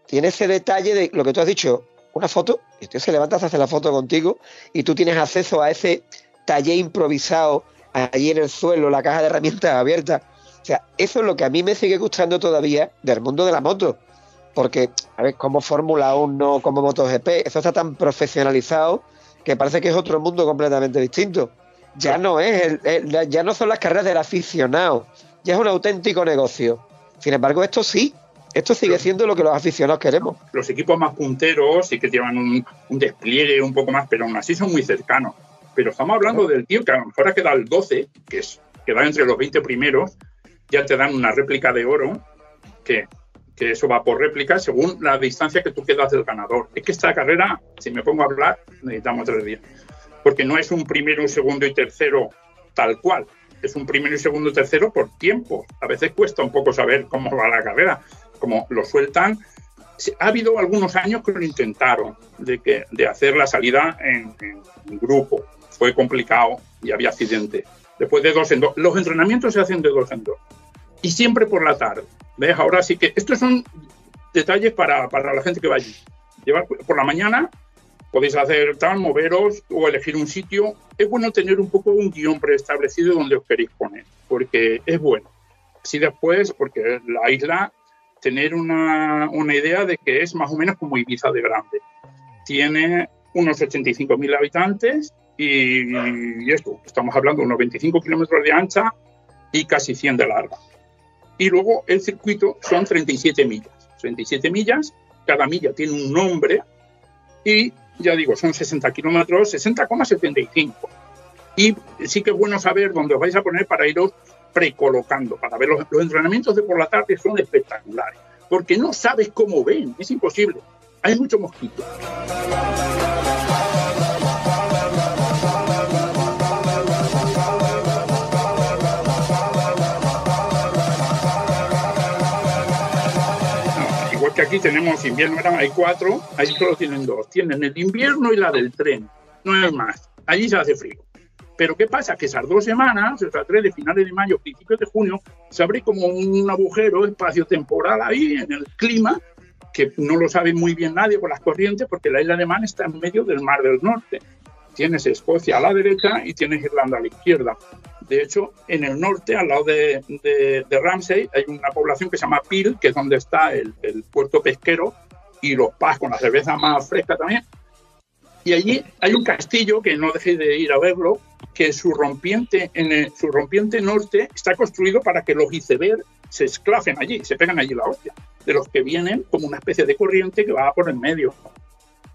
tiene ese detalle de lo que tú has dicho, una foto, y el tío se levanta, se hace la foto contigo, y tú tienes acceso a ese taller improvisado allí en el suelo, la caja de herramientas abierta. O sea, eso es lo que a mí me sigue gustando todavía del mundo de la moto. Porque, a ver, como Fórmula 1, como MotoGP, eso está tan profesionalizado que parece que es otro mundo completamente distinto. Ya no es, ya no son las carreras del aficionado, ya es un auténtico negocio. Sin embargo, esto sí, esto sigue siendo lo que los aficionados queremos. Los equipos más punteros sí que llevan un, un despliegue un poco más, pero aún así son muy cercanos. Pero estamos hablando del tío que a lo mejor ha quedado el 12, que es queda entre los 20 primeros, ya te dan una réplica de oro, que, que eso va por réplica según la distancia que tú quedas del ganador. Es que esta carrera, si me pongo a hablar, necesitamos tres días. Porque no es un primero, un segundo y tercero tal cual. Es un primero y segundo y tercero por tiempo. A veces cuesta un poco saber cómo va la carrera. Como lo sueltan. Ha habido algunos años que lo intentaron, de, que, de hacer la salida en, en grupo. Fue complicado y había accidentes. Después de dos en dos. Los entrenamientos se hacen de dos en dos. Y siempre por la tarde. ¿Ves? Ahora sí que. Estos son detalles para, para la gente que va allí. Llevar por la mañana Podéis hacer tal, moveros o elegir un sitio. Es bueno tener un poco un guion preestablecido donde os queréis poner, porque es bueno. Si después, porque la isla, tener una, una idea de que es más o menos como Ibiza de grande. Tiene unos 85.000 habitantes y, y esto, estamos hablando de unos 25 kilómetros de ancha y casi 100 de larga. Y luego el circuito son 37 millas. 37 millas, cada milla tiene un nombre y ya digo, son 60 kilómetros, 60,75. Y sí que es bueno saber dónde os vais a poner para iros precolocando, para ver los, los entrenamientos de por la tarde son espectaculares, porque no sabes cómo ven, es imposible. Hay mucho mosquito. Aquí tenemos invierno, hay cuatro, ahí solo tienen dos. Tienen el invierno y la del tren, no hay más. Allí se hace frío. Pero ¿qué pasa? Que esas dos semanas, esas tres de finales de mayo, principios de junio, se abre como un agujero espacio-temporal ahí en el clima, que no lo sabe muy bien nadie por las corrientes, porque la isla de Man está en medio del Mar del Norte. Tienes Escocia a la derecha y tienes Irlanda a la izquierda. De hecho, en el norte, al lado de, Ramsey, hay una población que se llama Peel, que es donde está el, el puerto pesquero, y los pubs con la cerveza más fresca también. Y allí hay un castillo que no dejéis de ir a verlo, que su rompiente, en el- su rompiente norte está construido para que los icebergs se esclafen allí, se pegan allí la hostia, de los que vienen como una especie de corriente que va por en medio.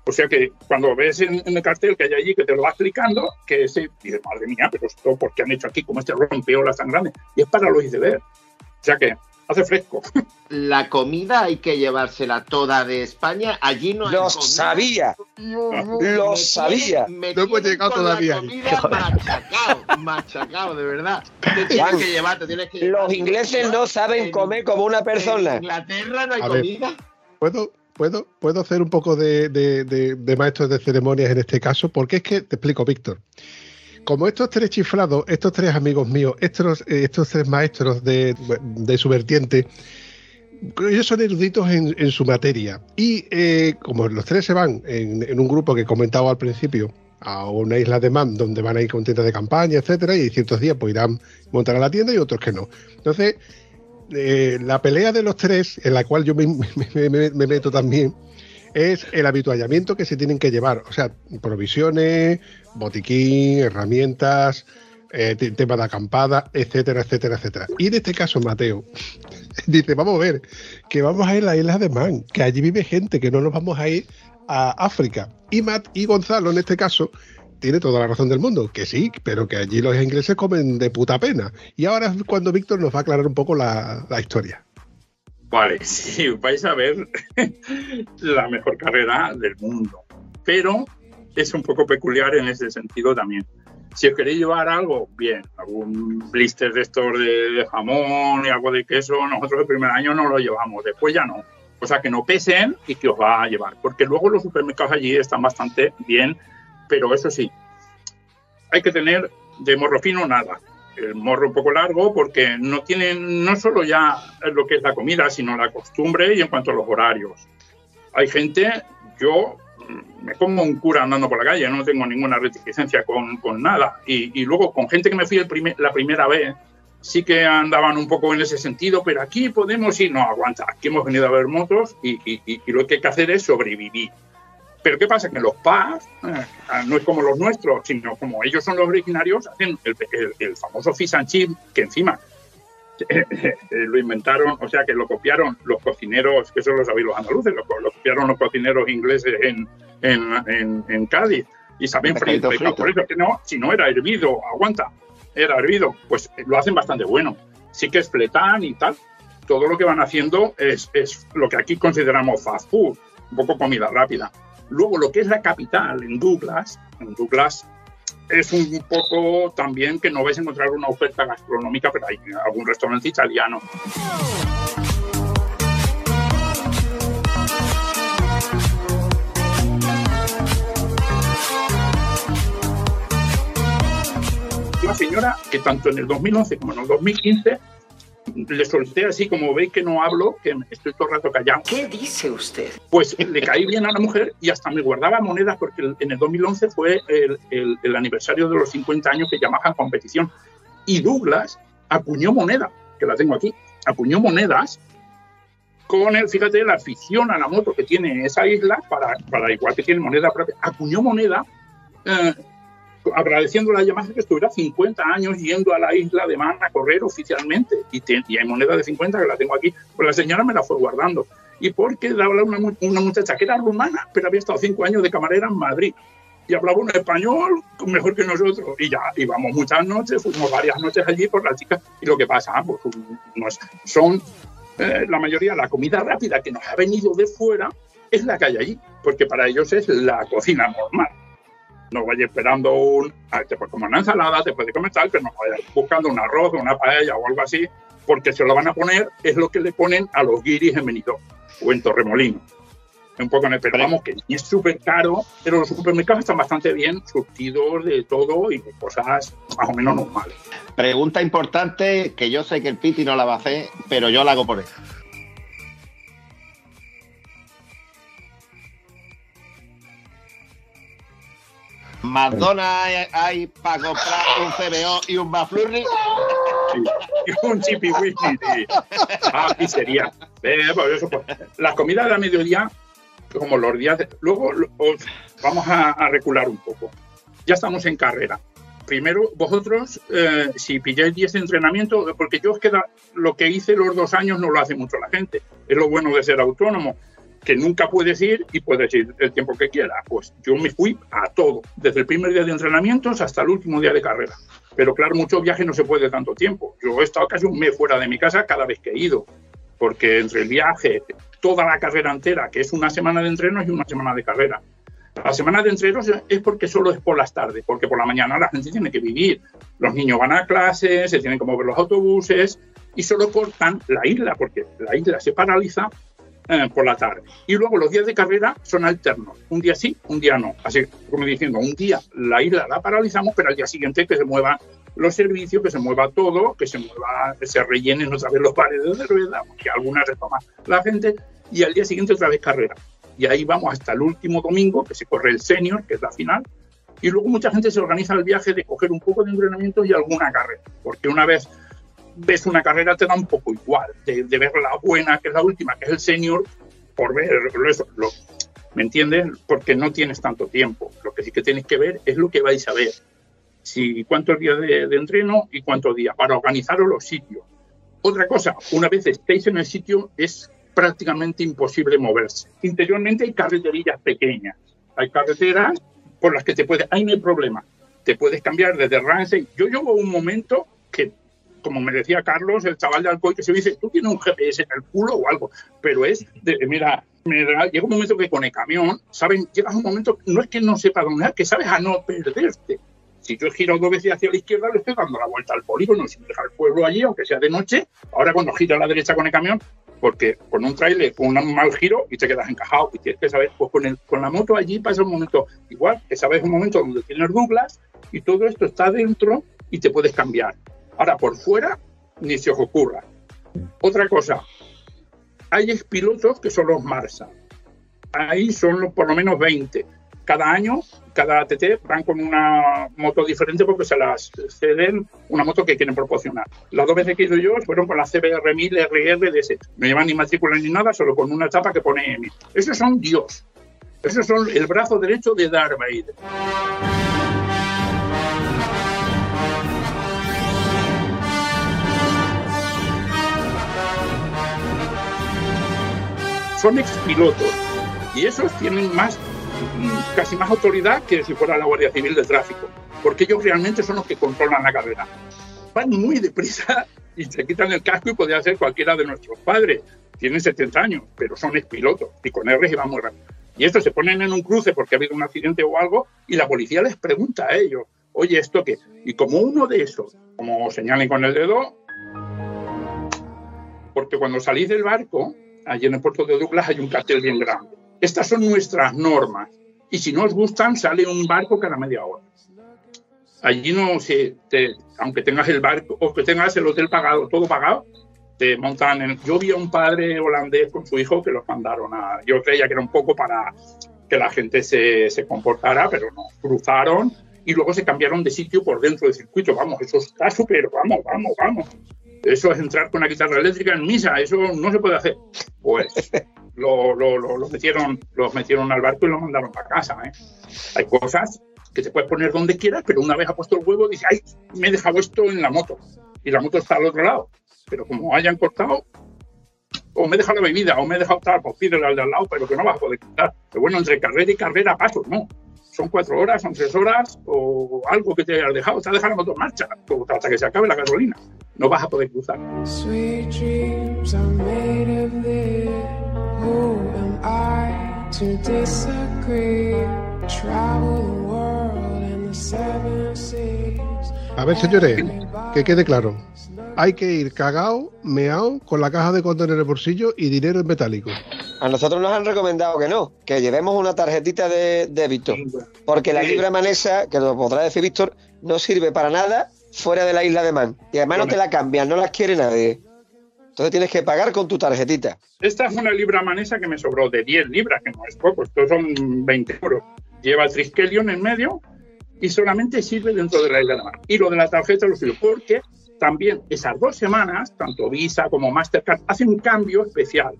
O sea que cuando ves en, en el cartel que hay allí que te lo va explicando, que ese, dices, madre mía, pero esto, ¿por qué han hecho aquí como este rompeolas tan grande? Y es para los icebergs. O sea que hace fresco. La comida hay que llevársela toda de España. Allí no hay Lo comida. sabía. Me Lo sabía. me No hemos llegado todavía. comida machacado, machacado, de verdad. Te tienes Juan, que llevar, te tienes que llevar. Los ingleses no saben En- comer como una persona. En Inglaterra no hay A ver. comida. ¿Puedo, puedo, puedo hacer un poco de, de, maestros de ceremonias en este caso? Porque es que, te explico, Víctor. Como estos tres chiflados, estos tres amigos míos, estos, eh, estos tres maestros de, de su vertiente, ellos son eruditos en, su materia. Y eh, como los tres se van en, un grupo que comentaba al principio, a una isla de Man donde van a ir con tiendas de campaña, etcétera, y ciertos días pues irán montar a la tienda y otros que no. Entonces, eh, la pelea de los tres, en la cual yo me, me- me- me meto también, es el habituallamiento que se tienen que llevar. O sea, provisiones, botiquín, herramientas, eh, te- tema de acampada, etcétera, etcétera, etcétera. Y en este caso, Mateo dice, vamos a ver, que vamos a ir a la isla de Man, que allí vive gente, que no nos vamos a ir a África. Y Matt y Gonzalo, en este caso, tiene toda la razón del mundo, que sí, pero que allí los ingleses comen de puta pena. Y ahora es cuando Víctor nos va a aclarar un poco la, historia. Vale, sí, vais a ver la mejor carrera del mundo. Pero es un poco peculiar en ese sentido también. Si os queréis llevar algo, bien, algún blister de estos de jamón y algo de queso, nosotros el primer año no lo llevamos, después ya no. O sea, que no pesen y que os va a llevar. Porque luego los supermercados allí están bastante bien, pero eso sí, hay que tener de morro fino nada. El morro un poco largo porque no tienen no solo ya lo que es la comida, sino la costumbre y en cuanto a los horarios. Hay gente, yo me como un cura andando por la calle, no tengo ninguna reticencia con, con nada. Y, y luego con gente que me fui el primer- la primera vez, sí que andaban un poco en ese sentido, pero aquí podemos ir, no aguanta, aquí hemos venido a ver motos y- y- y lo que hay que hacer es sobrevivir. Pero ¿qué pasa? Que los pubs eh, no es como los nuestros, sino como ellos son los originarios, hacen el, el- el famoso fish and chip, que encima eh, eh, lo inventaron, o sea, que lo copiaron los cocineros, que eso lo sabéis los andaluces, lo, lo copiaron los cocineros ingleses en, en, en- en Cádiz y saben frito. Por eso que no, si no era hervido, aguanta, era hervido, pues lo hacen bastante bueno. Sí que es fletán y tal. Todo lo que van haciendo es, es lo que aquí consideramos fast food, un poco comida rápida. Luego, lo que es la capital, en Douglas, en Douglas es un poco también que no vais a encontrar una oferta gastronómica, pero hay algún restaurante italiano. Una señora que tanto en el 2011 como en el 2015 le solté así, como veis que no hablo, que estoy todo el rato callado. ¿Qué dice usted? Pues le caí bien a la mujer y hasta me guardaba monedas porque en el 2011 fue el, el- el aniversario de los 50 años que Yamaha competición. Y Douglas acuñó moneda, que la tengo aquí, acuñó monedas con el, fíjate, la afición a la moto que tiene esa isla, para, para igual que tiene moneda propia, acuñó moneda eh, agradeciendo a Yamaha que estuviera 50 años yendo a la isla de Man a correr oficialmente. Y, y hay moneda de 50 que la tengo aquí. Pues la señora me la fue guardando. Y porque daba una, una muchacha que era rumana, pero había estado cinco años de camarera en Madrid. Y hablaba un español mejor que nosotros. Y ya íbamos muchas noches, fuimos varias noches allí por las chicas. Y lo que pasa, pues no es- son eh, la mayoría, la comida rápida que nos ha venido de fuera es la que hay allí. Porque para ellos es la cocina normal. No vayas esperando un. ah, Te puedes comer una ensalada, te puedes comer tal, pero no vayas buscando un arroz, una paella o algo así, porque se lo van a poner, es lo que le ponen a los guiris en Benidorm o en Torremolino. Un poco en el, pero vamos, que es súper caro, pero los supermercados están bastante bien surtidos de todo y de cosas más o menos normales. Pregunta importante que yo sé que el Piti no la va a hacer, pero yo la hago por él. McDonald's hay, para comprar un CBO y un McFlurry. Sí. Y un chipi wiki, sí. Ah, pizzería. Eh, eso, pues, las comidas de la mediodía, como los días. de- luego os vamos a, a recular un poco. Ya estamos en carrera. Primero, vosotros, eh, si pilláis 10 de entrenamiento, porque yo os queda lo que hice los dos años no lo hace mucho la gente. Es lo bueno de ser autónomo, que nunca puedes ir y puedes ir el tiempo que quieras. Pues yo me fui a todo, desde el primer día de entrenamientos hasta el último día de carrera. Pero claro, muchos viajes no se puede tanto tiempo. Yo he estado casi un fuera de mi casa cada vez que he ido, porque entre el viaje, toda la carrera entera, que es una semana de entrenos y una semana de carrera. La semana de entrenos es porque solo es por las tardes, porque por la mañana la gente tiene que vivir. Los niños van a clases, se tienen que mover los autobuses y solo cortan la isla, porque la isla se paraliza eh, por la tarde. Y luego los días de carrera son alternos. Un día sí, un día no. Así como diciendo, un día la isla la paralizamos, pero al día siguiente que se muevan los servicios, que se mueva todo, que se mueva, se rellenen otra vez los pares de rueda, que algunas retoma la gente, y al día siguiente otra vez carrera. Y ahí vamos hasta el último domingo, que se corre el senior, que es la final. Y luego mucha gente se organiza el viaje de coger un poco de entrenamiento y alguna carrera. Porque una vez ves una carrera te da un poco igual, de, de ver la buena, que es la última, que es el senior, por ver eso. Lo, ¿Me entiendes? Porque no tienes tanto tiempo. Lo que sí que tienes que ver es lo que vais a ver. Si, cuántos días de, de entreno y cuántos días, para organizaros los sitios. Otra cosa, una vez estéis en el sitio, es prácticamente imposible moverse. Interiormente hay carreterillas pequeñas. Hay carreteras por las que te puedes... Ahí no hay problema. Te puedes cambiar desde Ramsey. Yo llevo un momento que, como me decía Carlos, el chaval de Alcoy, que se dice, tú tienes un GPS en el culo o algo, pero es, de, mira, mira, llega un momento que con el camión, ¿saben? Llegas a un momento, no es que no sepa dónde que sabes a no perderte. Si yo giro dos veces hacia la izquierda, le estoy dando la vuelta al polígono, sin dejar el pueblo allí, aunque sea de noche. Ahora cuando giro a la derecha con el camión, porque con un tráiler, con un mal giro y te quedas encajado y tienes que saber, pues con, el, con la moto allí pasa un momento igual, que sabes un momento donde tienes Douglas y todo esto está dentro y te puedes cambiar. Ahora por fuera, ni se os ocurra. Otra cosa, hay expilotos que son los Marsa. Ahí son por lo menos 20. Cada año, cada ATT van con una moto diferente porque se las ceden una moto que quieren proporcionar. Las dos veces que he ido yo fueron con la CBR 1000 RRDS. No llevan ni matrícula ni nada, solo con una chapa que pone M. Esos son Dios. Esos son el brazo derecho de Darth Vader. Son expilotos y esos tienen más, mm, casi más autoridad que si fuera la Guardia Civil de Tráfico, porque ellos realmente son los que controlan la carrera. Van muy deprisa y se quitan el casco y podría ser cualquiera de nuestros padres. Tienen 70 años, pero son expilotos y con y van muy rápido. Y estos se ponen en un cruce porque ha habido un accidente o algo y la policía les pregunta a ellos, oye, ¿esto qué? Y como uno de esos, como señalen con el dedo, porque cuando salís del barco, allí en el puerto de Douglas hay un cartel bien grande. Estas son nuestras normas. Y si no os gustan, sale un barco cada media hora. Allí no se, te- aunque tengas el barco o que tengas el hotel pagado, todo pagado, te montan en... Yo vi a un padre holandés con su hijo que los mandaron a... Yo creía que era un poco para que la gente se, se comportara, pero no. Cruzaron y luego se cambiaron de sitio por dentro del circuito. Vamos, eso está súper, vamos, vamos, vamos. Eso es entrar con una guitarra eléctrica en misa, eso no se puede hacer. Pues lo, lo, lo, lo metieron, los metieron al barco y lo mandaron para casa. ¿eh? Hay cosas que te puedes poner donde quieras, pero una vez ha puesto el huevo, dice, ay, me he dejado esto en la moto. Y la moto está al otro lado. Pero como hayan cortado, o me he dejado la bebida, o me he dejado tal, pues pídele al de al lado, pero que no vas a poder quitar. Pero bueno, entre carrera y carrera, pasos, no. Son cuatro horas, son tres horas, o algo que te hayas dejado, te has dejado la moto en marcha, hasta que se acabe la gasolina. No vas a poder cruzar. Sweet dreams are made of this. Who am I to disagree? Travel the world and the seven seas. A ver, señores, que quede claro. Hay que ir cagao, meao, con la caja de condón en el bolsillo y dinero en metálico. A nosotros nos han recomendado que no, que llevemos una tarjetita de débito. Porque la libra manesa, que lo podrá decir Víctor, no sirve para nada fuera de la isla de Man. Y además no te la cambian, no las quiere nadie. Entonces tienes que pagar con tu tarjetita. Esta es una libra manesa que me sobró de 10 libras, que no es poco, estos son 20 euros. Lleva el Triskelion en medio y solamente sirve dentro de la isla de mar. Y lo de la tarjeta lo sirve porque también esas dos semanas, tanto Visa como Mastercard, hacen un cambio especial.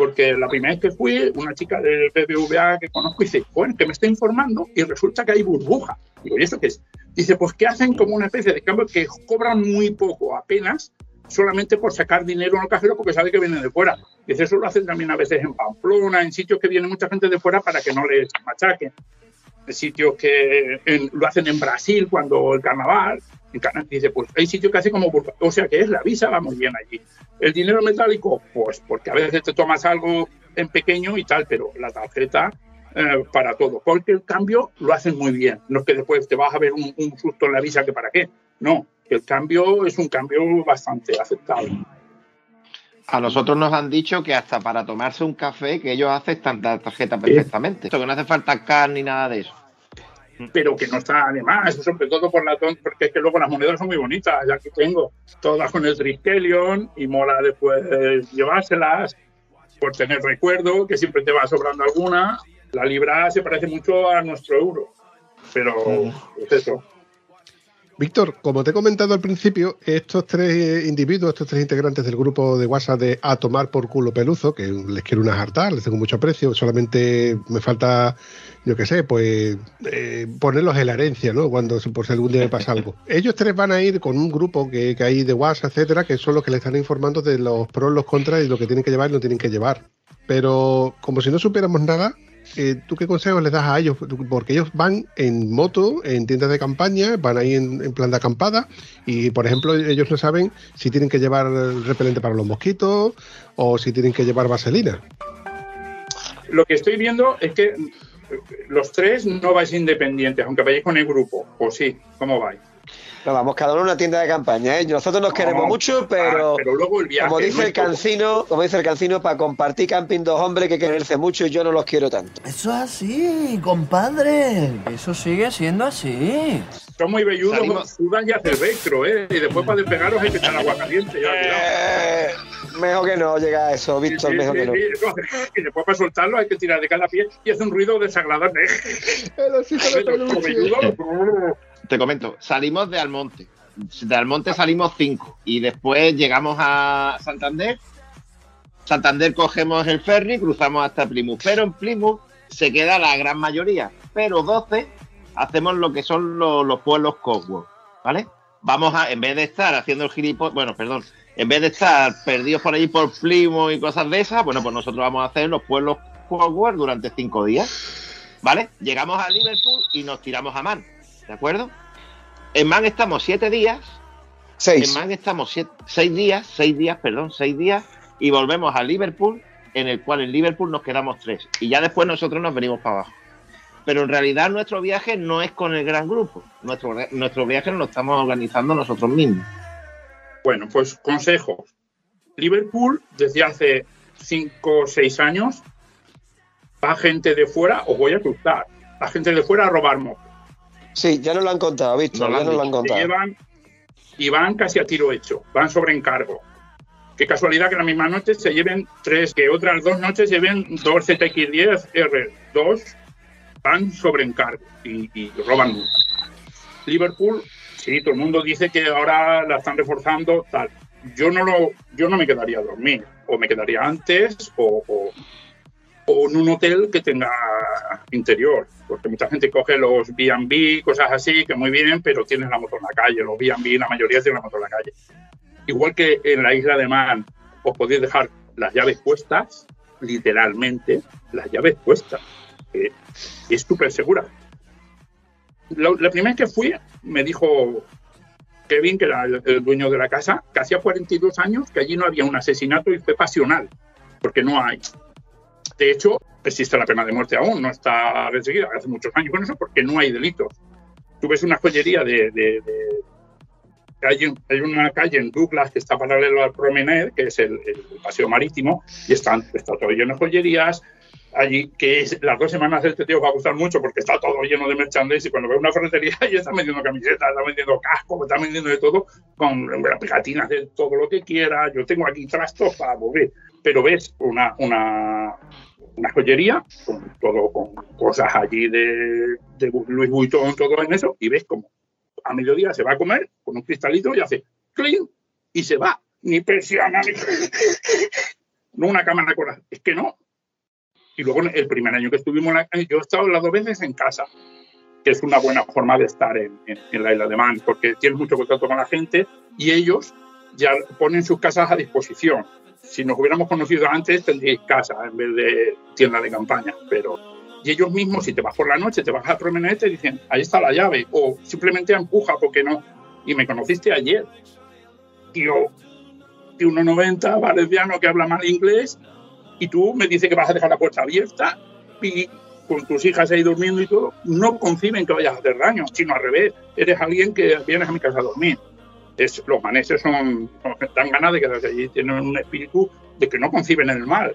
Porque la primera vez que fui, una chica del BBVA que conozco dice, bueno, que me está informando y resulta que hay burbuja. Digo, ¿y eso qué es? Dice, pues que hacen como una especie de cambio que cobran muy poco, apenas, solamente por sacar dinero en el cajero porque sabe que viene de fuera. Dice, eso lo hacen también a veces en Pamplona, en sitios que viene mucha gente de fuera para que no les machaquen. En sitios que lo hacen en Brasil cuando el carnaval. En Cana- dice, pues hay sitios que hacen como burbuja. O sea que es la visa, va muy bien allí. El dinero metálico, pues porque a veces te tomas algo en pequeño y tal, pero la tarjeta eh, para todo. Porque el cambio lo hacen muy bien. No es que después te vas a ver un, un susto en la visa que para qué. No, el cambio es un cambio bastante aceptable. A nosotros nos han dicho que hasta para tomarse un café, que ellos aceptan la tarjeta perfectamente. Esto que no hace falta CAR ni nada de eso. Pero que no está además, sobre todo por la ton- porque es que luego las monedas son muy bonitas, ya que tengo todas con el Triskelion y mola después llevárselas por tener recuerdo, que siempre te va sobrando alguna. La libra se parece mucho a nuestro euro, pero es eso. Víctor, como te he comentado al principio, estos tres individuos, estos tres integrantes del grupo de WhatsApp de A Tomar por Culo Peluzo, que les quiero una hartar, les tengo mucho aprecio, solamente me falta, yo qué sé, pues eh, ponerlos en la herencia, ¿no? Cuando por si algún día me pasa algo. Ellos tres van a ir con un grupo que, que hay de WhatsApp, etcétera, que son los que le están informando de los pros, los contras y lo que tienen que llevar y no tienen que llevar. Pero como si no supiéramos nada, eh, ¿tú qué consejos les das a ellos? Porque ellos van en moto, en tiendas de campaña, van ahí en, en plan de acampada y, por ejemplo, ellos no saben si tienen que llevar repelente para los mosquitos o si tienen que llevar vaselina. Lo que estoy viendo es que los tres no vais independientes, aunque vayáis con el grupo, o sí, ¿cómo vais? Nos vamos cada uno a una tienda de campaña, ¿eh? Nosotros nos queremos mucho, pero, Ah, pero luego el viaje como dice el cancino, como dice el cancino, para compartir camping dos hombres que quererse mucho y yo no los quiero tanto. Eso es así, compadre. Eso sigue siendo así. Son muy velludos, Salimos- sudan y hacen retro, ¿eh? Y después para despegaros hay que echar agua caliente, ya. Eh, mejor que no llega a eso, Víctor, Sí, mejor sí, que no. sí, eso hace- Y después para soltarlo hay que tirar de cada pie y hace un ruido desagradable. El osito de Como peluche. velludo, Te comento, salimos de Almonte. De Almonte salimos cinco y después llegamos a Santander. Santander cogemos el ferry, cruzamos hasta Plymouth. Pero en Plymouth se queda la gran mayoría. Pero 12 hacemos lo que son los, los pueblos Cotswold, ¿vale? Vamos a, en vez de estar haciendo el gilipollas, bueno, perdón, en vez de estar perdidos por allí por Plymouth y cosas de esas, bueno, pues nosotros vamos a hacer los pueblos Cotswold durante cinco días, ¿vale? Llegamos a Liverpool y nos tiramos a Man, ¿de acuerdo? En Man estamos siete días. Seis. En Man estamos siete- seis días, seis días, perdón, seis días. Y volvemos a Liverpool, en el cual en Liverpool nos quedamos tres. Y ya después nosotros nos venimos para abajo. Pero en realidad nuestro viaje no es con el gran grupo. Nuestro, nuestro viaje lo estamos organizando nosotros mismos. Bueno, pues consejos. Liverpool, desde hace 5 o 6 años, va gente de fuera, os voy a cruzar, va gente de fuera a robar motos. Sí, ya nos lo han contado, lo ya han nos lo han contado. llevan y van casi a tiro hecho, van sobre encargo. Qué casualidad que la misma noche se lleven tres, que otras dos noches lleven dos ZX10 R2 van sobre encargo y, roban mucho. Liverpool, sí, todo el mundo dice que ahora la están reforzando, tal. Yo no lo, yo no me quedaría a dormir, o me quedaría antes, o, o- o en un hotel que tenga interior, porque mucha gente coge los B&B, cosas así, que muy bien, pero tienen la moto en la calle, los B&B, la mayoría tienen la moto en la calle. Igual que en la isla de Man, os podéis dejar las llaves puestas, literalmente, las llaves puestas. Que es súper segura. La, primera vez que fui, me dijo Kevin, que era el, dueño de la casa, que hacía 42 años que allí no había un asesinato y fue pasional, porque no hay. De hecho, existe la pena de muerte aún, no está restringida hace muchos años con eso, porque no hay delitos. Tú ves una joyería de... de- hay, un- hay una calle en Douglas que está paralelo al Promenade, que es el, el paseo marítimo, y están, está todo lleno de joyerías. Allí, que es, las dos semanas del teteo va a gustar mucho porque está todo lleno de merchandise y cuando ves una ferretería ya están vendiendo camisetas, están vendiendo cascos, están vendiendo de todo, con pegatinas de todo lo que quiera. Yo tengo aquí trastos para mover, pero ves una, una, una joyería con todo con cosas allí de, de Louis Vuitton, todo en eso, y ves como a mediodía se va a comer con un cristalito y hace clean y se va. Ni persiana, ni no una cámara coral. Es que no. Y luego el primer año que estuvimos, yo he estado las dos veces en casa, que es una buena forma de estar en, en- en la isla de Man, porque tienes mucho contacto con la gente y ellos ya ponen sus casas a disposición. Si nos hubiéramos conocido antes, tendríais casa en vez de tienda de campaña, pero y ellos mismos, si te vas por la noche, te vas a promener, te dicen, ahí está la llave, o simplemente empuja porque no. Y me conociste ayer, tío, de 1,90, valenciano que habla mal inglés, y tú me dices que vas a dejar la puerta abierta y con tus hijas ahí durmiendo y todo, no conciben que vayas a hacer daño, sino al revés, eres alguien que vienes a mi casa a dormir. Es, los maneses son, dan ganas de quedarse allí, tienen un espíritu de que no conciben el mal.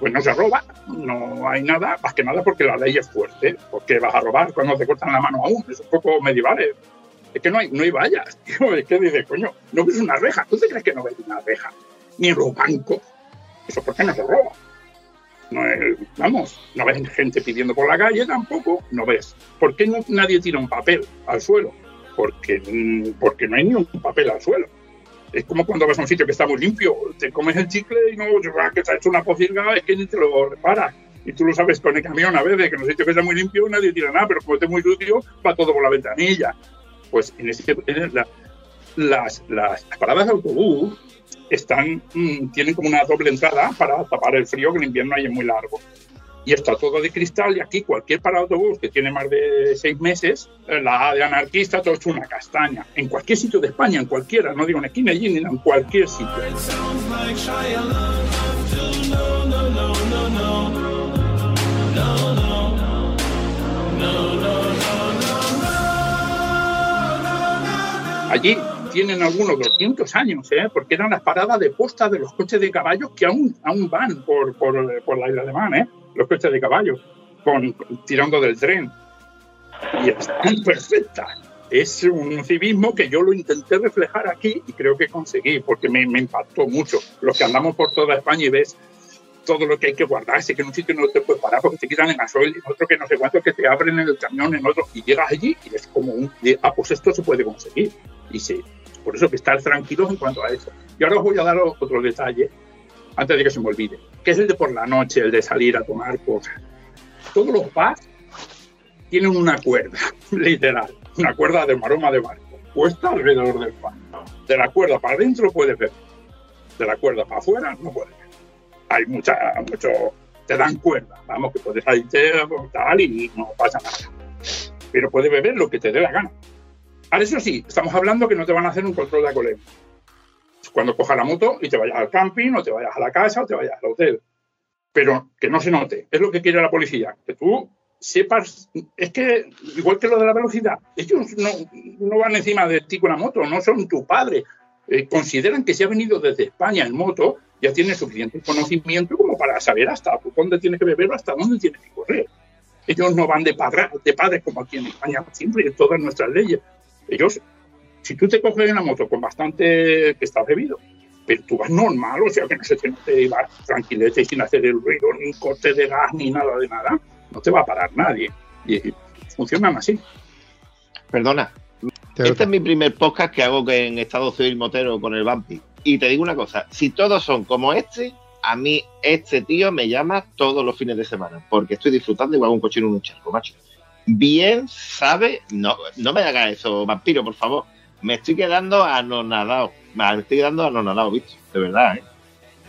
Pues no se roba, no hay nada, más que nada porque la ley es fuerte, porque vas a robar cuando te cortan la mano aún, es un poco medievales. Es que no hay, no hay vallas, tío, es que dices, coño, no ves una reja, ¿tú te crees que no ves una reja? Ni en los bancos, eso por qué no se roba. No es- vamos, no ves gente pidiendo por la calle tampoco, no ves. ¿Por qué no, nadie tira un papel al suelo? Porque, mm, porque no hay ni un papel al suelo. Es como cuando vas a un sitio que está muy limpio, te comes el chicle y no, ah, que te ha hecho una pocilga, es que ni te lo reparas. Y tú lo sabes con el camión a veces, que en un sitio que está muy limpio nadie tira nada, pero como esté muy sucio, va todo por la ventanilla. Pues en ese, en la- las, las paradas de autobús están, mm, tienen como una doble entrada para tapar el frío, que el invierno ahí es muy largo. Y está todo de cristal y aquí cualquier parada de autobús que tiene más de seis meses, eh, la de anarquista, todo hecho una castaña. En cualquier sitio de España, en cualquiera, no digo en esquina allí, ni en cualquier sitio. Allí tienen algunos 200 años, ¿eh? porque eran las paradas de posta de los coches de caballos que aún, aún van por, por, por la isla de Man, ¿eh? los coches de caballos, con, tirando del tren. Y están perfectas. Es un civismo que yo lo intenté reflejar aquí y creo que conseguí, porque me, me impactó mucho. Los que andamos por toda España y ves todo lo que hay que guardarse, que en un sitio no te puedes parar porque te quitan el gasoil, en otro que no sé cuánto, que te abren en el camión, en otro, y llegas allí y es como un, ah, pues esto se puede conseguir. Y sí, por eso que estar tranquilos en cuanto a eso. Y ahora os voy a dar otro detalle, antes de que se me olvide, que es el de por la noche, el de salir a tomar cosas. Todos los bars tienen una cuerda, literal, una cuerda de maroma de barco, puesta alrededor del bar. De la cuerda para adentro puedes ver, de la cuerda para afuera no puedes ver hay mucha, mucho, te dan cuerda, vamos, que puedes salirte tal y no pasa nada. Pero puedes beber lo que te dé la gana. Ahora, eso sí, estamos hablando que no te van a hacer un control de alcoholemia. Cuando cojas la moto y te vayas al camping, o te vayas a la casa, o te vayas al hotel. Pero que no se note. Es lo que quiere la policía. Que tú sepas. Es que, igual que lo de la velocidad, ellos no, van encima de ti con la moto, no son tu padre. Eh, consideran que si ha venido desde España en moto, ya tiene suficiente conocimiento como para saber hasta dónde tiene que beber o hasta dónde tiene que correr. Ellos no van de, padre, de padres como aquí en España, siempre en todas nuestras leyes. Ellos, si tú te coges una moto con bastante que estás bebido, pero tú vas normal, o sea que no se te note, vas tranquilete y sin hacer el ruido, ni corte de gas, ni nada de nada, no te va a parar nadie. Y funcionan así. Perdona, este es mi primer podcast que hago que en estado civil motero con el Vampi. Y te digo una cosa, si todos son como este, a mí este tío me llama todos los fines de semana, porque estoy disfrutando igual un cochino en un charco, macho. Bien sabe, no, no me hagas eso, vampiro, por favor. Me estoy quedando anonadado. Me estoy quedando anonadado, visto, de verdad, ¿eh?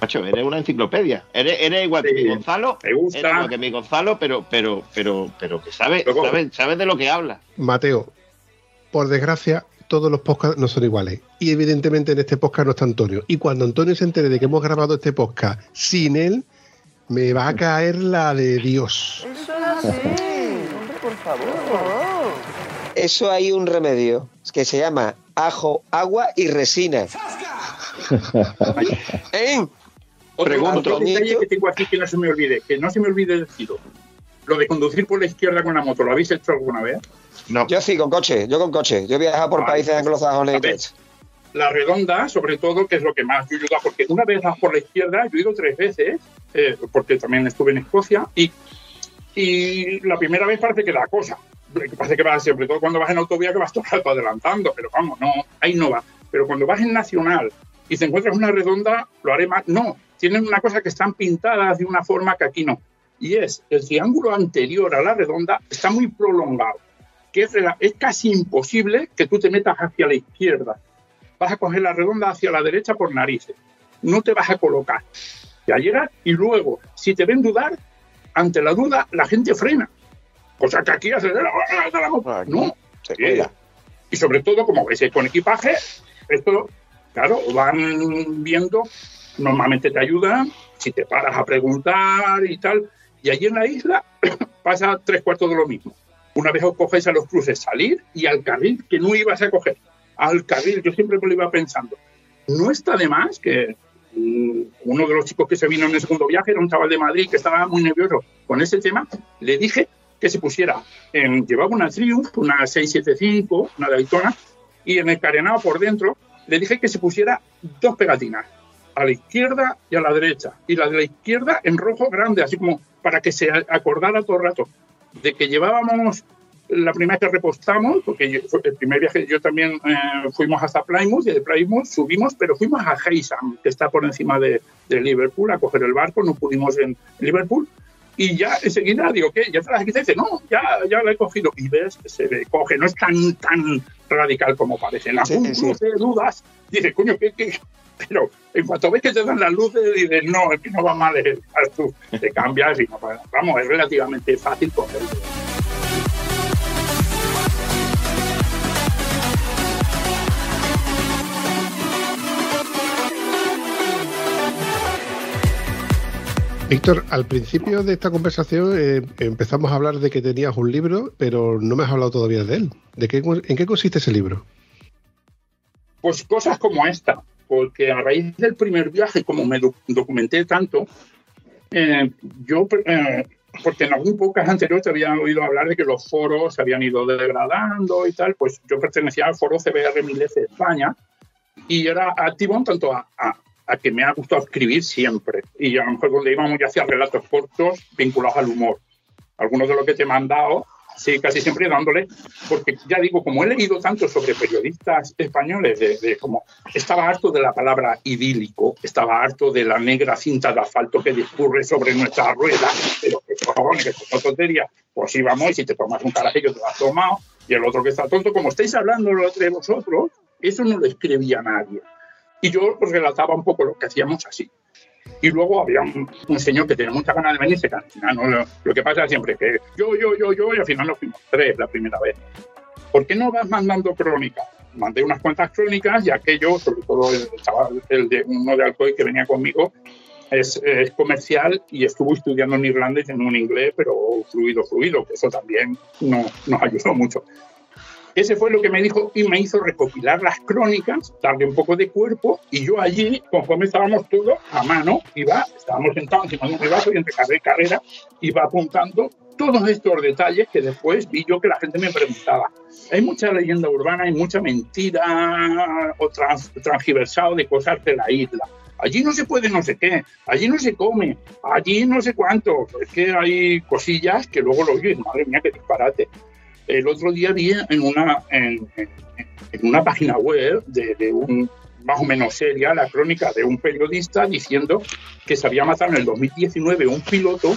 Macho, eres una enciclopedia. Eres, eres igual que mi Gonzalo. me gusta. Eres igual que mi Gonzalo, pero, pero, pero, pero que sabe, Luego- sabe, sabe de lo que habla. Mateo, por desgracia, todos los podcasts no son iguales. Y evidentemente en este podcast no está Antonio. Y cuando Antonio se entere de que hemos grabado este podcast sin él, me va a caer la de Dios. Eso es así. Por favor. Eso hay un remedio que se llama ajo, agua y resina. ¿Eh? Otro, Pregunto. otro detalle que tengo aquí que no se me olvide, que no se me olvide deciros. Lo de conducir por la izquierda con la moto, ¿lo habéis hecho alguna vez? No. Yo sí, con coche, yo con coche. Yo he viajado por Vale. países anglosajones y todo. La redonda, sobre todo, que es lo que más yo he ido a- porque una vez vas por la izquierda, yo he ido tres veces, eh, porque también estuve en Escocia, y, y la primera vez parece que da cosa. Parece que vas, sobre todo cuando vas en autovía, que vas todo el rato adelantando, pero vamos, no, ahí no va. Pero cuando vas en nacional y te encuentras una redonda, lo haré más. No, tienen una cosa que están pintadas de una forma que aquí no. Y es el triángulo anterior a la redonda está muy prolongado, que es, es casi imposible que tú te metas hacia la izquierda vas a coger la redonda hacia la derecha por narices. No te vas a colocar. Ya llegas y luego, si te ven dudar, ante la duda, la gente frena. Cosa que aquí acelera. ¡ah, No. Se. Y sobre todo, como veis, con equipaje, esto, claro, van viendo, normalmente te ayudan, si te paras a preguntar y tal. Y allí en la isla pasa tres cuartos de lo mismo. Una vez os cogéis a los cruces, salir y al carril que no ibas a coger. Al carril, yo siempre me lo iba pensando. No está de más que uno de los chicos que se vino en el segundo viaje era un chaval de Madrid que estaba muy nervioso con ese tema. Le dije que se pusiera, en, llevaba una Triumph, una 675, una Daytona, y en el carenado por dentro le dije que se pusiera dos pegatinas, a la izquierda y a la derecha, y la de la izquierda en rojo grande, así como para que se acordara todo el rato de que llevábamos la primera vez que repostamos, porque yo- el primer viaje yo también eh, fuimos hasta Plymouth y de Plymouth subimos, pero fuimos a Heysam, que está por encima de, de Liverpool, a coger el barco, no pudimos en Liverpool. Y ya enseguida digo, ¿qué? ¿Ya te la? Y dice, no, ya, ya la he cogido. Y ves, se le coge, no es tan, tan radical como parece. Algún Sí, sí. cruce dudas, dices, coño, ¿qué, qué? Pero en cuanto ves que te dan las luces, dices, no, el que no va mal es haz tú. Te cambias y no. Vamos, es relativamente fácil cogerlo. Víctor, al principio de esta conversación eh, empezamos a hablar de que tenías un libro, pero no me has hablado todavía de él. ¿De qué, ¿En qué consiste ese libro? Pues cosas como esta, porque a raíz del primer viaje, como me doc- documenté tanto, eh, yo, eh, porque en algún podcast anterior te había oído hablar de que los foros se habían ido degradando y tal, pues yo pertenecía al foro CBR 1000 de España y era activo en tanto a- a que me ha gustado escribir siempre. Y a lo mejor donde íbamos ya hacía relatos cortos vinculados al humor. Algunos de los que te he mandado, sí, casi siempre dándole, porque ya digo, como he leído tanto sobre periodistas españoles, de, de como estaba harto de la palabra idílico, estaba harto de la negra cinta de asfalto que discurre sobre nuestra rueda, pero que cojones, que son tonterías, pues íbamos y si te tomas un carajillo te lo has tomado, y el otro que está tonto, como estáis hablando entre vosotros, eso no lo escribía nadie. Y yo pues relataba un poco lo que hacíamos así. Y luego había un, un señor que tenía mucha ganas de venirse, que al final no, lo, lo que pasa siempre que yo, yo, yo, yo, y al final nos fuimos tres la primera vez. ¿Por qué no vas mandando crónicas? Mandé unas cuantas crónicas y aquello, sobre todo el chaval, el de uno de Alcoy que venía conmigo, es, es comercial y estuvo estudiando en irlandés en un inglés, pero fluido, fluido, que eso también no, nos ayudó mucho. Ese fue lo que me dijo y me hizo recopilar las crónicas, darle un poco de cuerpo y yo allí, conforme estábamos todos a mano, iba, estábamos sentados encima de un ribazo y entre carrera y carrera iba apuntando todos estos detalles que después vi yo que la gente me preguntaba. Hay mucha leyenda urbana, hay mucha mentira o trans, transgiversado de cosas de la isla. Allí no se puede no sé qué, allí no se come, allí no sé cuánto. Es que hay cosillas que luego lo oyes, madre mía, qué disparate. El otro día vi en una, en, una página web de, un más o menos seria la crónica de un periodista diciendo que se había matado en el 2019 un piloto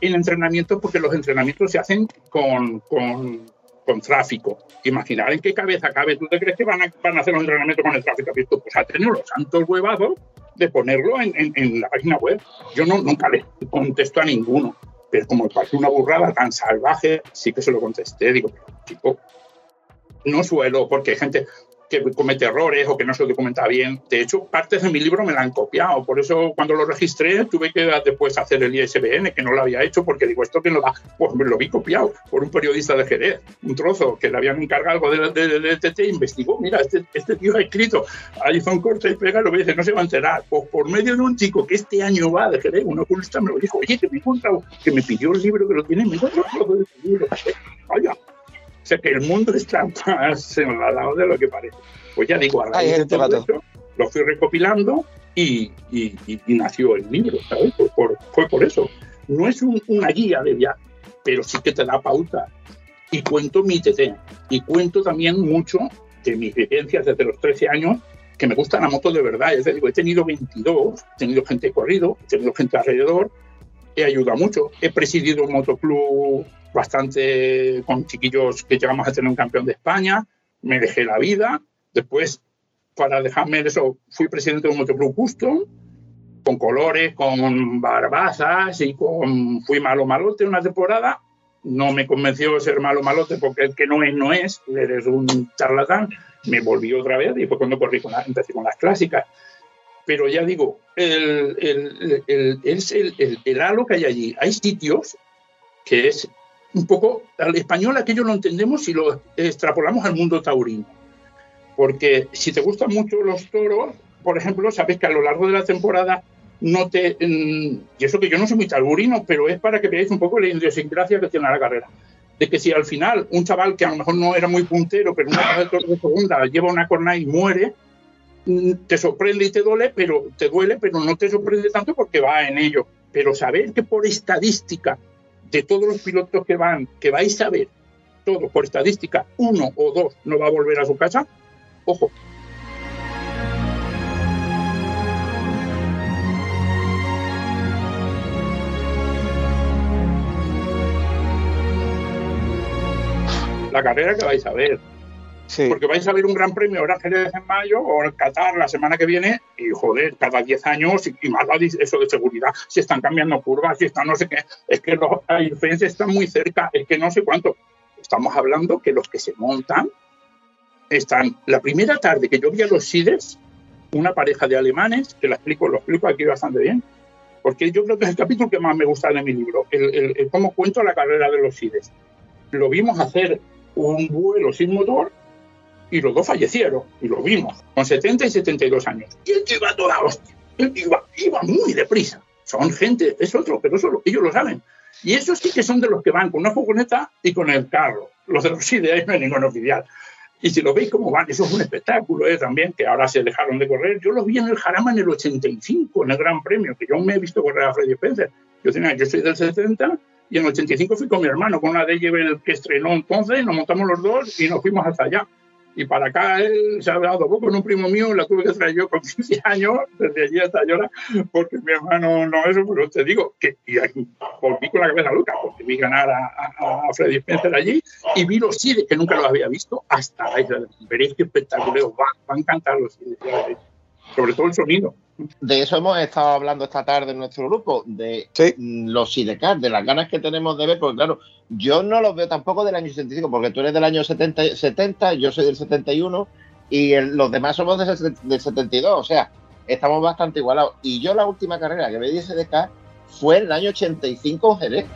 en entrenamiento porque los entrenamientos se hacen con, con, con tráfico. Imaginar en qué cabeza cabe. ¿Tú te crees que van a, van a hacer los entrenamientos con el tráfico? Esto, Pues ha tenido los santos huevazos de ponerlo en, en- en la página web. Yo no, nunca le contesto a ninguno, pero como me parece una burrada tan salvaje, sí que se lo contesté. Digo, chico, no suelo, porque hay gente que comete errores o que no se documenta bien. De hecho, partes de mi libro me la han copiado. Por eso, cuando lo registré, tuve que después hacer el ISBN, que no lo había hecho, porque digo, esto que no va. Pues me lo vi copiado por un periodista de Jerez, un trozo que le habían encargado algo de, de, de TT, investigó. Mira, este, este tío ha escrito, ahí hizo un corte y pega, lo que dice, no se va a enterar. Pues por medio de un chico que este año va de Jerez, un oculista me lo dijo, oye, que me encontrado, que me pidió el libro, que lo tiene, me encontrado de. Vaya, sea que el mundo está más enredado de lo que parece. Pues ya digo, a Hay raíz de gente todo esto, lo fui recopilando y, y- y- y nació el libro, ¿sabes? Fue por, fue por eso. No es un- una guía de viaje, pero sí que te da pauta. Y cuento mi TT. Y cuento también mucho de mis vivencias desde los 13 años, que me gusta la moto de verdad. Es decir, he tenido 22, he tenido gente corrido, he tenido gente alrededor, he ayudado mucho. He presidido un motoclub bastante con chiquillos que llegamos a tener un campeón de España. Me dejé la vida. Después, para dejarme eso, fui presidente de un motoclub custom, con colores, con barbazas y con. Fui malo malote una temporada. No me convenció ser malo malote porque el que no es, no es. Eres un charlatán. Me volví otra vez y fue cuando corrí con la- empecé con las clásicas pero ya digo, el, el, el- el halo que hay allí. Hay sitios que es un poco, al español aquello lo entendemos si lo extrapolamos al mundo taurino. Porque si te gustan mucho los toros, por ejemplo, sabes que a lo largo de la temporada no te... Y eso que yo no soy muy taurino, pero es para que veáis un poco la idiosincrasia que tiene la carrera. De que si al final un chaval que a lo mejor no era muy puntero, pero una de toros de segunda lleva una corna y muere, mm, te sorprende y te duele, pero te duele, pero no te sorprende tanto porque va en ello. Pero saber que por estadística de todos los pilotos que van, que vais a ver, todo por estadística, uno o dos no va a volver a su casa, ojo. La carrera que vais a ver, Sí. porque vais a ver un gran premio ahora Jerez en mayo o en Qatar la semana que viene y joder, cada 10 años y, y más eso de seguridad, si están cambiando curvas, si están no sé qué, es que los diferencias están muy cerca, es que no sé cuánto. Estamos hablando que los que se montan están, la primera tarde que yo vi a los Sides, una pareja de alemanes, que la explico, lo explico aquí bastante bien, porque yo creo que es el capítulo que más me gusta de mi libro, el, el- el cómo cuento la carrera de los Sides. Lo vimos hacer un vuelo sin motor y los dos fallecieron, y lo vimos, con 70 y 72 años. Y el tío iba toda hostia, el tío iba, iba muy deprisa. Son gente, es otro, pero ellos lo saben. Y esos sí que son de los que van con una furgoneta y con el carro. Los de los de ahí no hay ningún oficial. Y si lo veis cómo van, eso es un espectáculo ¿eh? también, que ahora se dejaron de correr. Yo los vi en el Jarama en el 85, en el Gran Premio, que yo me he visto correr a Freddy Spencer. Yo, tenía, yo soy del 70 y en el 85 fui con mi hermano, con una DJB que estrenó entonces, nos montamos los dos y nos fuimos hasta allá. Y para acá él se ha dado poco con un primo mío, la tuve que traer yo con 15 años, desde allí hasta ahora, porque mi hermano no eso, pero te digo que y aquí volví con la cabeza loca, porque vi ganar a, a- a Freddy Spencer allí y vi los Sides, que nunca los había visto, hasta la isla de Veréis qué espectáculo, va, va a encantar los veréis. Sobre todo el sonido. De eso hemos estado hablando esta tarde en nuestro grupo, de mm, los Sidecar, de las ganas que tenemos de ver, porque claro, yo no los veo tampoco del año 65, porque tú eres del año 70, 70 yo soy del 71, y el- los demás somos del, del 72, o sea, estamos bastante igualados. Y yo la última carrera que me di de Sidecar fue en el año 85 en Jerez.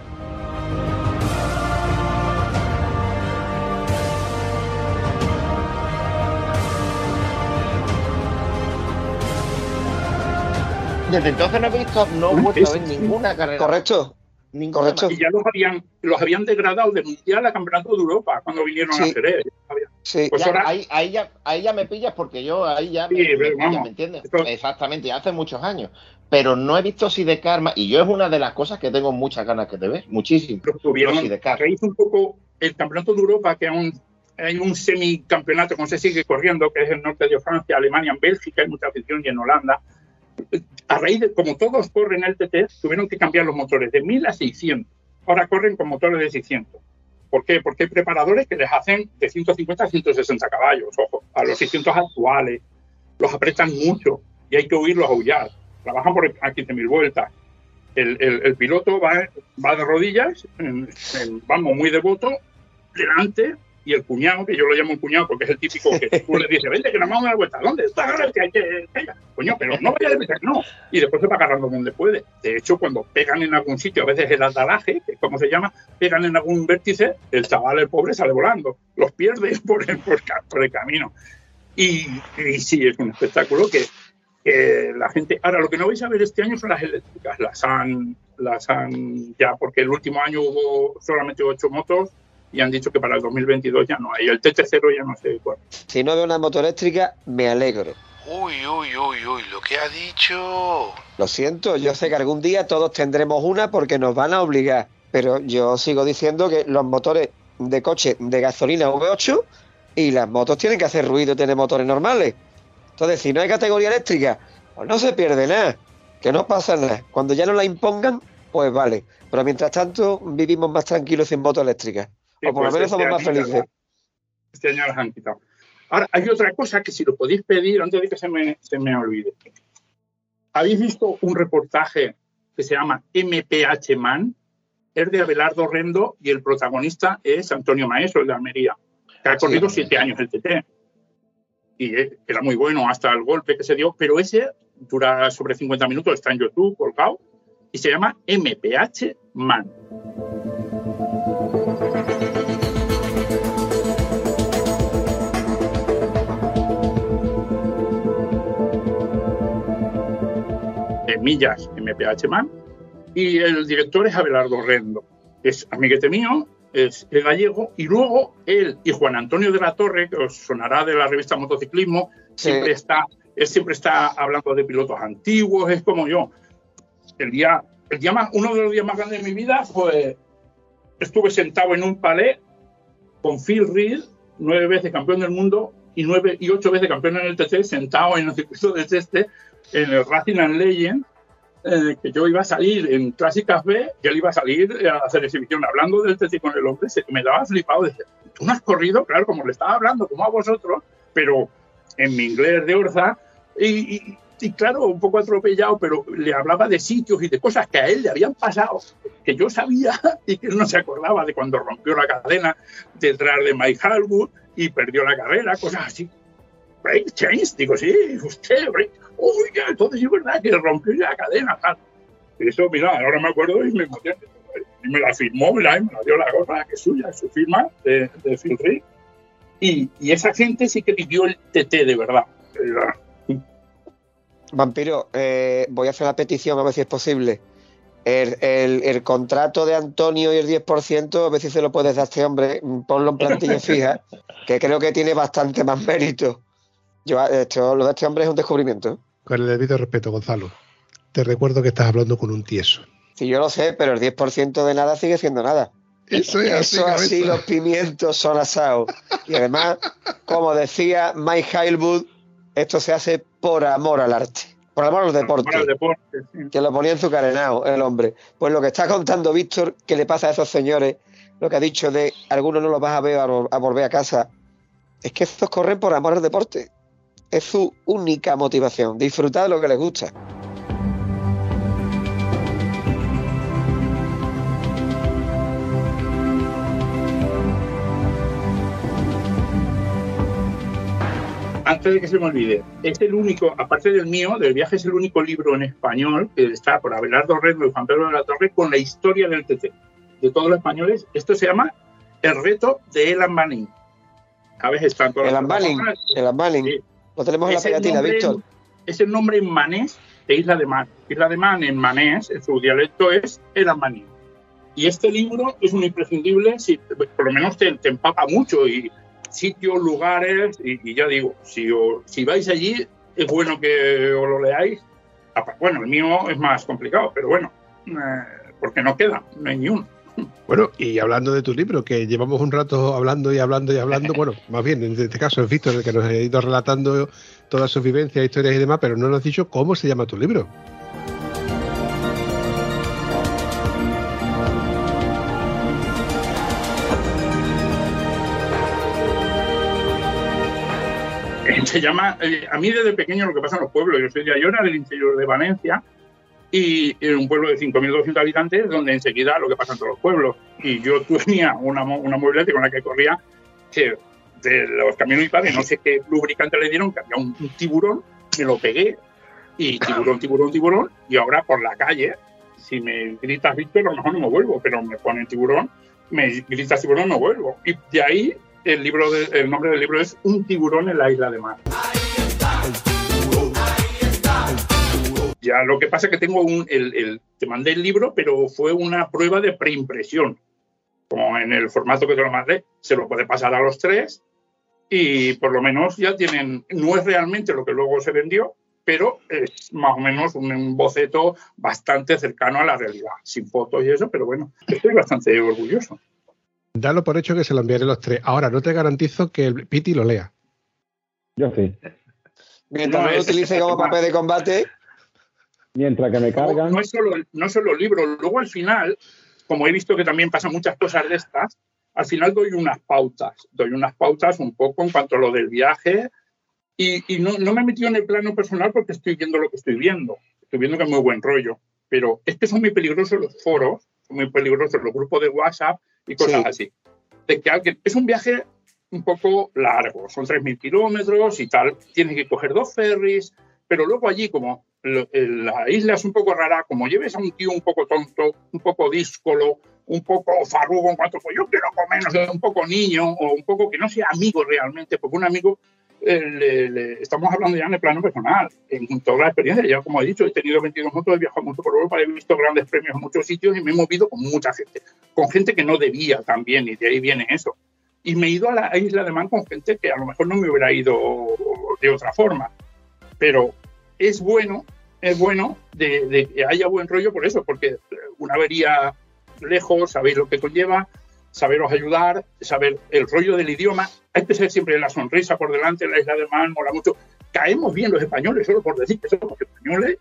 Desde entonces no he visto, no he vuelto a ver ninguna carrera. Correcto. Ninguna Correcto. Y ya los habían, los habían degradado de mundial a campeonato de Europa cuando vinieron Sí. a Jerez. Sí. Pues Ya, ahora- ahí, ahí ya, ahí ya me pillas porque yo ahí ya me, Sí, me pero vamos, ¿me entiendes? esto- Exactamente, hace muchos años. Pero no he visto Sidecar más, y yo es una de las cosas que tengo muchas ganas que te ves, muchísimo. Pero tuvieron, que hizo un poco el campeonato de Europa, que aún hay un semicampeonato que no se sigue corriendo, que es el norte de Francia, Alemania, en Bélgica, hay mucha afición y en Holanda. A raíz de, como todos corren el TT, tuvieron que cambiar los motores de 1000 a 600. Ahora corren con motores de 600. ¿Por qué? Porque hay preparadores que les hacen de 150 a 160 caballos, ojo, a los 600 actuales. Los apretan mucho y hay que oírlos aullar. Trabajan por a 15.000 vueltas. El, piloto va, de rodillas, vamos, muy devoto, delante, y el cuñado, que yo lo llamo un cuñado porque es el típico que tú le dices, vente, que nos vamos a dar vuelta. ¿Dónde? Está Coño, pero no vaya de no. Y después se va agarrando donde puede. De hecho, cuando pegan en algún sitio, a veces el atalaje, que es como se llama, pegan en algún vértice, el chaval, el pobre, sale volando. Los pierde por el, por por el camino. Y, y sí, es un espectáculo que, que la gente... Ahora, lo que no vais a ver este año son las eléctricas. Las han, las han ya, porque el último año hubo solamente ocho motos y han dicho que para el 2022 ya no hay. El TT0 ya no sé cuál. Si no veo una moto eléctrica, me alegro. Uy, uy, uy, uy, lo que ha dicho. Lo siento, yo sé que algún día todos tendremos una porque nos van a obligar. Pero yo sigo diciendo que los motores de coche de gasolina V8 y las motos tienen que hacer ruido y tener motores normales. Entonces, si no hay categoría eléctrica, pues no se pierde nada. Que no pasa nada. Cuando ya no la impongan, pues vale. Pero mientras tanto, vivimos más tranquilos sin moto eléctrica. Sí, O por lo pues menos este somos más felices. Este año las han quitado. Ahora, hay otra cosa que si lo podéis pedir antes de que se me, se me olvide. ¿Habéis visto un reportaje que se llama MPH Man? Es de Abelardo Rendo y el protagonista es Antonio Maestro, el de Almería, que ha corrido siete años el TT. Y era muy bueno hasta el golpe que se dio, pero ese dura sobre 50 minutos, está en YouTube, colgado, y se llama MPH Man. Millas MPH Man y el director es Abelardo Rendo. Es amiguete mío, es el gallego y luego él y Juan Antonio de la Torre, que os sonará de la revista Motociclismo, siempre está, él siempre está hablando de pilotos antiguos, es como yo. El día, el día más, uno de los días más grandes de mi vida fue, estuve sentado en un palé con Phil Reed, nueve veces campeón del mundo y nueve y ocho veces campeón en el TC, sentado en el circuito de Teste, en el Racing and Legend, eh, que yo iba a salir en Clásicas B y él iba a salir a hacer exhibición hablando del TC con el hombre, se me daba flipado. Decía, tú no has corrido, claro, como le estaba hablando, como a vosotros, pero en mi inglés de Orza, y, y- claro, un poco atropellado, pero le hablaba de sitios y de cosas que a él le habían pasado, que yo sabía y que no se acordaba de cuando rompió la cadena detrás de Mike Halwood y perdió la carrera, cosas así. Break change, digo, sí, usted, break. Uy, ya, entonces es verdad que rompió la cadena, tal. Y eso, mira, ahora me acuerdo y me emocioné. Y me la firmó, mira, y me la dio la gorra, que es suya, su firma, de, de Phil. Y, y esa gente sí que vivió el TT de verdad. Vampiro, eh, voy a hacer la petición a ver si es posible. El, el- el contrato de Antonio y el 10%, a ver si se lo puedes dar a este hombre, ponlo en plantilla fija, que creo que tiene bastante más mérito. Yo, esto, lo de este hombre es un descubrimiento. Con el debido respeto, Gonzalo. Te recuerdo que estás hablando con un tieso. Sí, yo lo sé, pero el 10% de nada sigue siendo nada. Eso es así, Eso así, los pimientos son asados. Y además, como decía Mike Hailwood, esto se hace por amor al arte, por amor al deporte. Para el deporte, sí. que lo ponía en su carenao el hombre. Pues lo que está contando Víctor, que le pasa a esos señores, lo que ha dicho de algunos no los vas a ver a, a volver a casa, es que estos corren por amor al deporte. Es su única motivación, disfrutar de lo que les gusta. antes de que se me olvide, es el único, aparte del mío, del viaje, es el único libro en español que está por Abelardo Rendo y Juan Pedro de la Torre con la historia del TT. De todos los españoles, esto se llama El reto de Elan Manning. ¿Sabes? Están todas El las unveiling, plataformas. el unveiling. Lo tenemos en la el pegatina, nombre- Víctor. Es el nombre en manés de Isla de Man. Isla de Man en manés, en su dialecto, es Elan Manning. Y este libro es un imprescindible, si, por lo menos te, te empapa mucho y sitios, lugares, y, y ya digo, si, si vais allí, es bueno que os lo leáis. Bueno, el mío es más complicado, pero bueno, eh, porque no queda, no hay ni uno. Bueno, y hablando de tu libro, que llevamos un rato hablando y hablando y hablando, bueno, más bien, en este caso es Víctor el que nos ha ido relatando todas sus vivencias, historias y demás, pero no nos has dicho cómo se llama tu libro. se llama, eh, a mí desde pequeño lo que pasa en los pueblos, yo soy de Ayora, del interior de Valencia, y en un pueblo de 5.200 habitantes, donde enseguida lo que pasa en todos los pueblos. Y yo tenía una, una movilete con la que corría, que de los caminos y padres, no sé qué lubricante le dieron, que había un, un tiburón, me lo pegué, y tiburón, tiburón, tiburón, y ahora por la calle, si me gritas Víctor, a lo mejor no me vuelvo, pero me ponen tiburón, me gritas tiburón, me vuelvo. Y de ahí el, libro de- el nombre del libro es Un tiburón en la isla de mar. Ya lo que pasa es que tengo un, el, el- te mandé el libro, pero fue una prueba de preimpresión. Como en el formato que te lo mandé, se lo puede pasar a los tres y por lo menos ya tienen, no es realmente lo que luego se vendió, pero es más o menos un, un boceto bastante cercano a la realidad, sin fotos y eso, pero bueno, estoy bastante orgulloso. Dalo por hecho que se lo enviaré los tres. Ahora, no te garantizo que el Piti lo lea. Yo sí. Mientras no, lo utilice como papel de combate, Mientras que me No, cargan. no es solo, no es solo el libro, luego al final, como he visto que también pasan muchas cosas de estas, al final doy unas pautas, doy unas pautas un poco en cuanto a lo del viaje y, y no, no me he metido en el plano personal porque estoy viendo lo que estoy viendo, estoy viendo que es muy buen rollo, pero es que son muy peligrosos los foros, son muy peligrosos los grupos de WhatsApp y cosas Sí. así. De que alguien, es un viaje un poco largo, son 3.000 kilómetros y tal, tienes que coger dos ferries, pero luego allí como la isla es un poco rara, como lleves a un tío un poco tonto, un poco díscolo, un poco farrugo en cuanto, pues yo quiero comer, no sé, un poco niño o un poco que no sea amigo realmente, porque un amigo, eh, le- le- estamos hablando ya en el plano personal, en toda la experiencia, ya como he dicho, he tenido 22 motos, he viajado mucho por Europa, he visto grandes premios en muchos sitios y me he movido con mucha gente, con gente que no debía también, y de ahí viene eso. Y me he ido a la isla de Man con gente que a lo mejor no me hubiera ido de otra forma. Pero es bueno, es bueno de, de que haya buen rollo por eso, porque una avería lejos, sabéis lo que conlleva, saberos ayudar, saber el rollo del idioma. Hay que ser siempre la sonrisa por delante, la isla de Man mola mucho. Caemos bien los españoles, solo por decir que somos españoles.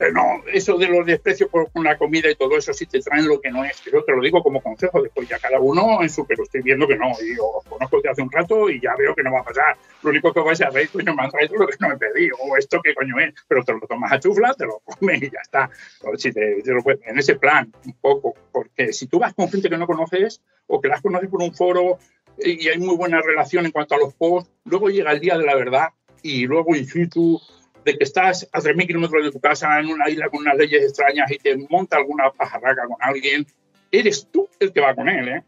Pero no, eso de los desprecios por la comida y todo eso, si te traen lo que no es, yo te lo digo como consejo, después ya cada uno en su, pero estoy viendo que no, y os conozco desde hace un rato y ya veo que no va a pasar. Lo único que vais a ver, coño, me han traído lo que no he pedido, o esto qué coño es, pero te lo tomas a chufla, te lo comes y ya está. O si te lo puedes- en ese plan, un poco, porque si tú vas con gente que no conoces o que las conoces por un foro y hay muy buena relación en cuanto a los posts, luego llega el día de la verdad y luego in situ de que estás a 3.000 kilómetros de tu casa en una isla con unas leyes extrañas y te monta alguna pajarraca con alguien, eres tú el que va con él, ¿eh?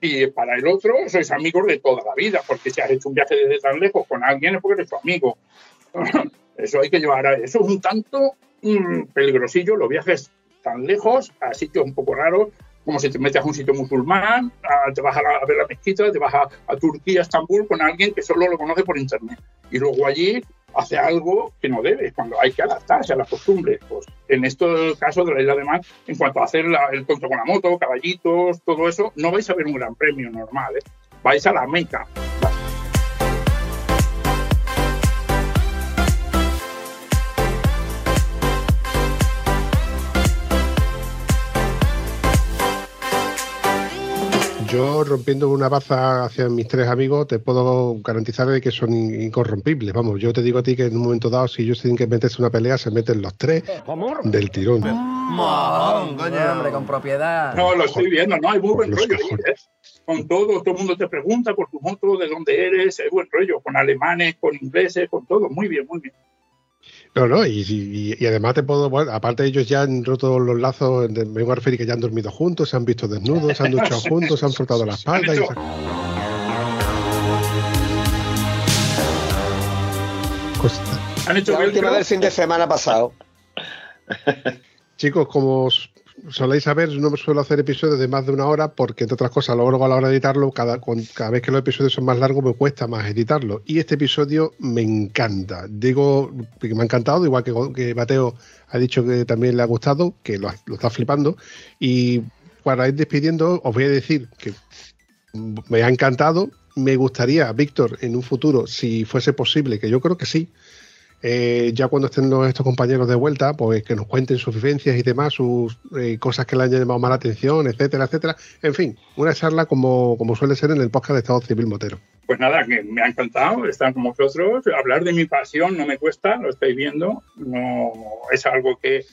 Y para el otro sois amigos de toda la vida, porque si has hecho un viaje desde tan lejos con alguien es porque eres tu amigo. Eso hay que llevar a eso. Es un tanto mm, peligrosillo los viajes tan lejos a sitios un poco raros, como si te metes a un sitio musulmán, a- te vas a, la- a ver la mezquita, te vas a, a Turquía, Estambul, con alguien que solo lo conoce por internet. Y luego allí hace algo que no debe, cuando hay que adaptarse a las costumbres. Pues en este caso de la isla de Man, en cuanto a hacer la- el tonto con la moto, caballitos, todo eso, no vais a ver un gran premio normal, ¿eh? vais a la meca. Yo, rompiendo una baza hacia mis tres amigos, te puedo garantizar de que son in- incorrompibles. Vamos, yo te digo a ti que en un momento dado, si ellos tienen que meterse una pelea, se meten los tres del tirón. Mojón, coño. Hombre, con propiedad. No, lo estoy viendo, no, hay muy buen rollo. ¿eh? Con todo, todo el mundo te pregunta por tu moto, de dónde eres, hay buen rollo, con alemanes, con ingleses, con todo, muy bien, muy bien. No, no, y, y- y además te puedo, bueno, aparte ellos ya han roto los lazos, de- me vengo a referir que ya han dormido juntos, se han visto desnudos, se han duchado juntos, se han frotado la espalda. y se-. Han hecho la última del fin de semana pasado. Chicos, como soléis saber, no suelo hacer episodios de más de una hora porque, entre otras cosas, luego a la hora de editarlo, cada, cada vez que los episodios son más largos, me cuesta más editarlo. Y este episodio me encanta. Digo que me ha encantado, igual que, que Mateo ha dicho que también le ha gustado, que lo, lo está flipando. Y para ir despidiendo, os voy a decir que me ha encantado. Me gustaría, Víctor, en un futuro, si fuese posible, que yo creo que sí, eh, ya cuando estén los- estos compañeros de vuelta, pues que nos cuenten sus vivencias y demás, sus eh, cosas que le han llamado más la atención, etcétera, etcétera. En fin, una charla como, como suele ser en el podcast de Estado Civil Motero. Pues nada, que me ha encantado estar con vosotros. Hablar de mi pasión no me cuesta, lo estáis viendo. No es algo que.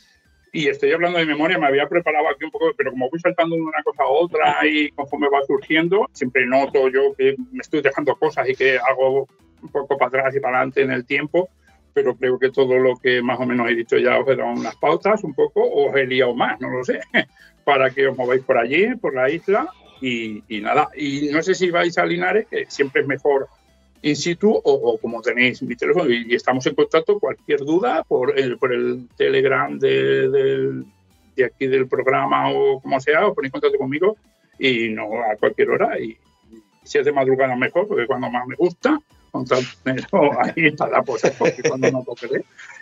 Y estoy hablando de memoria, me había preparado aquí un poco, pero como voy saltando de una cosa a otra y conforme va surgiendo, siempre noto yo que me estoy dejando cosas y que hago un poco para atrás y para adelante en el tiempo. Pero creo que todo lo que más o menos he dicho ya os he dado unas pautas un poco, o os he liado más, no lo sé, para que os mováis por allí, por la isla, y, nada, y no sé si vais a Linares, que siempre es mejor in situ o, como tenéis mi teléfono y, estamos en contacto, cualquier duda por el, por el Telegram de, de aquí del programa o como sea, os ponéis en contacto conmigo y no a cualquier hora y, y si es de madrugada mejor, porque cuando más me gusta, contármelo ahí para pues, porque cuando no.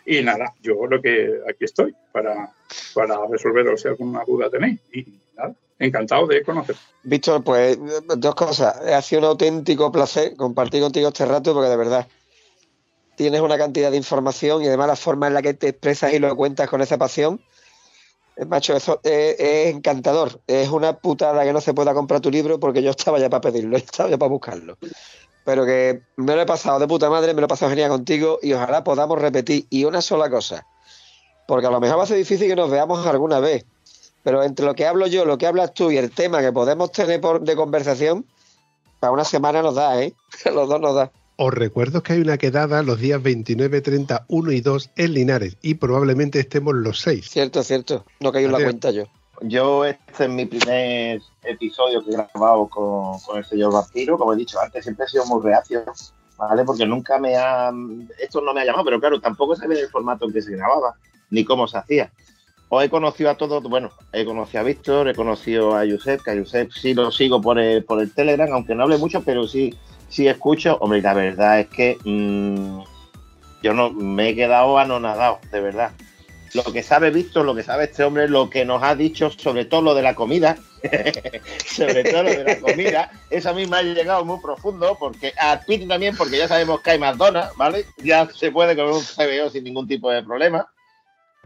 Y nada, yo lo que aquí estoy para, para resolveros si alguna duda tenéis. Y nada, encantado de conocer. Víctor, pues dos cosas. Ha sido un auténtico placer compartir contigo este rato porque de verdad tienes una cantidad de información y además la forma en la que te expresas y lo cuentas con esa pasión. Eh, Macho, eso es, es encantador. Es una putada que no se pueda comprar tu libro porque yo estaba ya para pedirlo, estaba ya para buscarlo. Pero que me lo he pasado de puta madre, me lo he pasado genial contigo y ojalá podamos repetir. Y una sola cosa, porque a lo mejor va a ser difícil que nos veamos alguna vez, pero entre lo que hablo yo, lo que hablas tú y el tema que podemos tener por- de conversación, para una semana nos da, ¿eh? Los dos nos da. Os recuerdo que hay una quedada los días 29, 30, 1 y 2 en Linares y probablemente estemos los seis. Cierto, cierto. No cayó en la cuenta yo. Yo, este es mi primer episodio que he grabado con, con el señor Vampiro. Como he dicho antes, siempre he sido muy reacio, ¿vale? Porque nunca me ha. Esto no me ha llamado, pero claro, tampoco sabía el formato en que se grababa, ni cómo se hacía. Os he conocido a todos, bueno, he conocido a Víctor, he conocido a Josep, que a Josep sí lo sigo por el, por el Telegram, aunque no hable mucho, pero sí, sí escucho. Hombre, la verdad es que mm, yo no me he quedado anonadado, de verdad lo que sabe Víctor, lo que sabe este hombre, lo que nos ha dicho, sobre todo lo de la comida, sobre todo lo de la comida, eso a mí me ha llegado muy profundo, porque a Pete también, porque ya sabemos que hay McDonald's, ¿vale? Ya se puede comer un CBO sin ningún tipo de problema,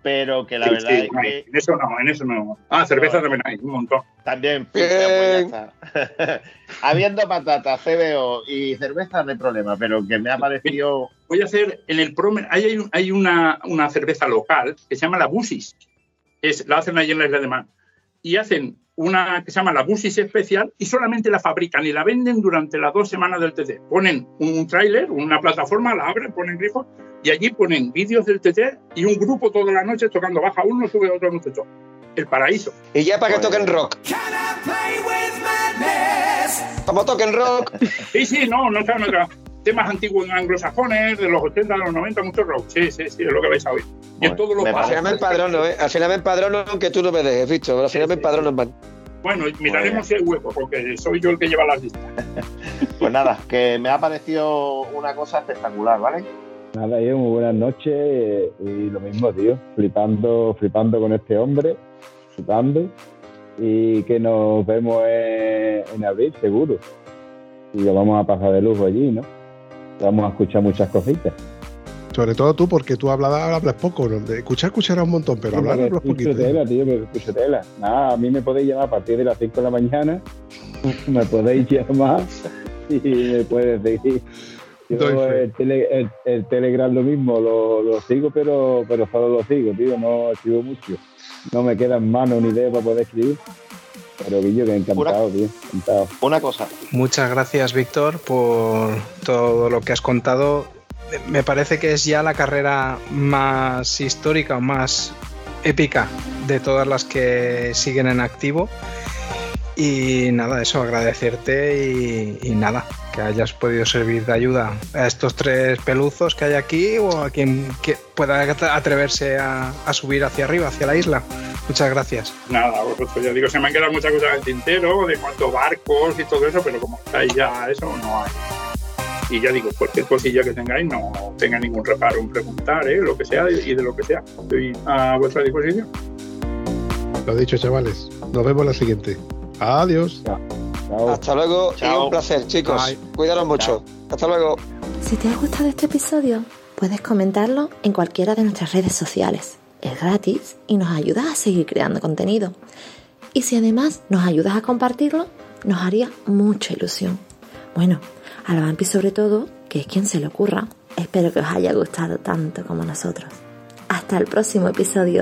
pero que la Sí, verdad sí, es que en eso no, en eso no. Ah, cerveza también hay, un montón. también pizza, pues ya está. Habiendo patatas, CBO y cerveza no hay problema, pero que me ha parecido Voy a hacer en el Promen, hay, hay una, una cerveza local que se llama la Busis. Es, la hacen allí en la isla de Man. Y hacen una que se llama la Busis especial y solamente la fabrican y la venden durante las dos semanas del TT. Ponen un tráiler, una plataforma, la abren, ponen grifos y allí ponen vídeos del TT y un grupo toda la noche tocando. Baja uno, sube otro, muchacho. El paraíso. Y ya para que toquen rock. Como toquen rock. Sí, sí, no, no está, no está. Temas antiguos anglosajones, de los 80, de los 90, mucho rock. Sí, sí, sí, es lo que vais a oír. Y en Bueno, todos los me Al final me empadrono, ¿eh? Al final me empadrono aunque tú no me dejes. Pero al final me empadrono, man. Bueno, miraremos si hay hueco, porque soy yo el que lleva las listas. Pues nada, que me ha parecido una cosa espectacular, ¿vale? Nada, yo muy buenas noches eh, y lo mismo, tío. Flipando, flipando con este hombre, flipando. Y que nos vemos en, en abril, seguro. Y lo vamos a pasar de lujo allí, ¿no? Vamos a escuchar muchas cositas. Sobre todo tú, porque tú hablas, hablas poco. ¿no? De escuchar, escucharás un montón, pero hablar hablas poquito. tela, tío, pero escucho tela. Nada, a mí me podéis llamar a partir de las 5 de la mañana. me podéis llamar y me puedes decir. Yo el, tele- el- el Telegram lo mismo, lo, lo sigo, pero, pero solo lo sigo, tío, no escribo mucho. No me quedan manos ni dedos para poder escribir. Pero Guillo, que encantado, tío, encantado. Una cosa, Muchas gracias, Víctor, por todo lo que has contado. Me parece que es ya la carrera más histórica o más épica de todas las que siguen en activo. Y nada, eso, agradecerte y, y nada, que hayas podido servir de ayuda a estos tres peluzos que hay aquí o a quien que pueda atreverse a, a subir hacia arriba, hacia la isla. Muchas gracias. Nada, vosotros ya digo, se me han quedado muchas cosas en el tintero, de cuántos barcos y todo eso, pero como estáis ya eso, no hay. Y ya digo, cualquier cosilla que tengáis, no tenga ningún reparo en preguntar, ¿eh? lo que sea y de lo que sea. Estoy a vuestra disposición. Lo dicho, chavales. Nos vemos la siguiente. Adiós. Hasta luego y un placer, chicos. Bye. Cuidaros mucho. Hasta luego. Si te ha gustado este episodio, puedes comentarlo en cualquiera de nuestras redes sociales. Es gratis y nos ayudas a seguir creando contenido. Y si además nos ayudas a compartirlo, nos haría mucha ilusión. Bueno, a la Vampi sobre todo, que es quien se le ocurra. Espero que os haya gustado tanto como nosotros. Hasta el próximo episodio.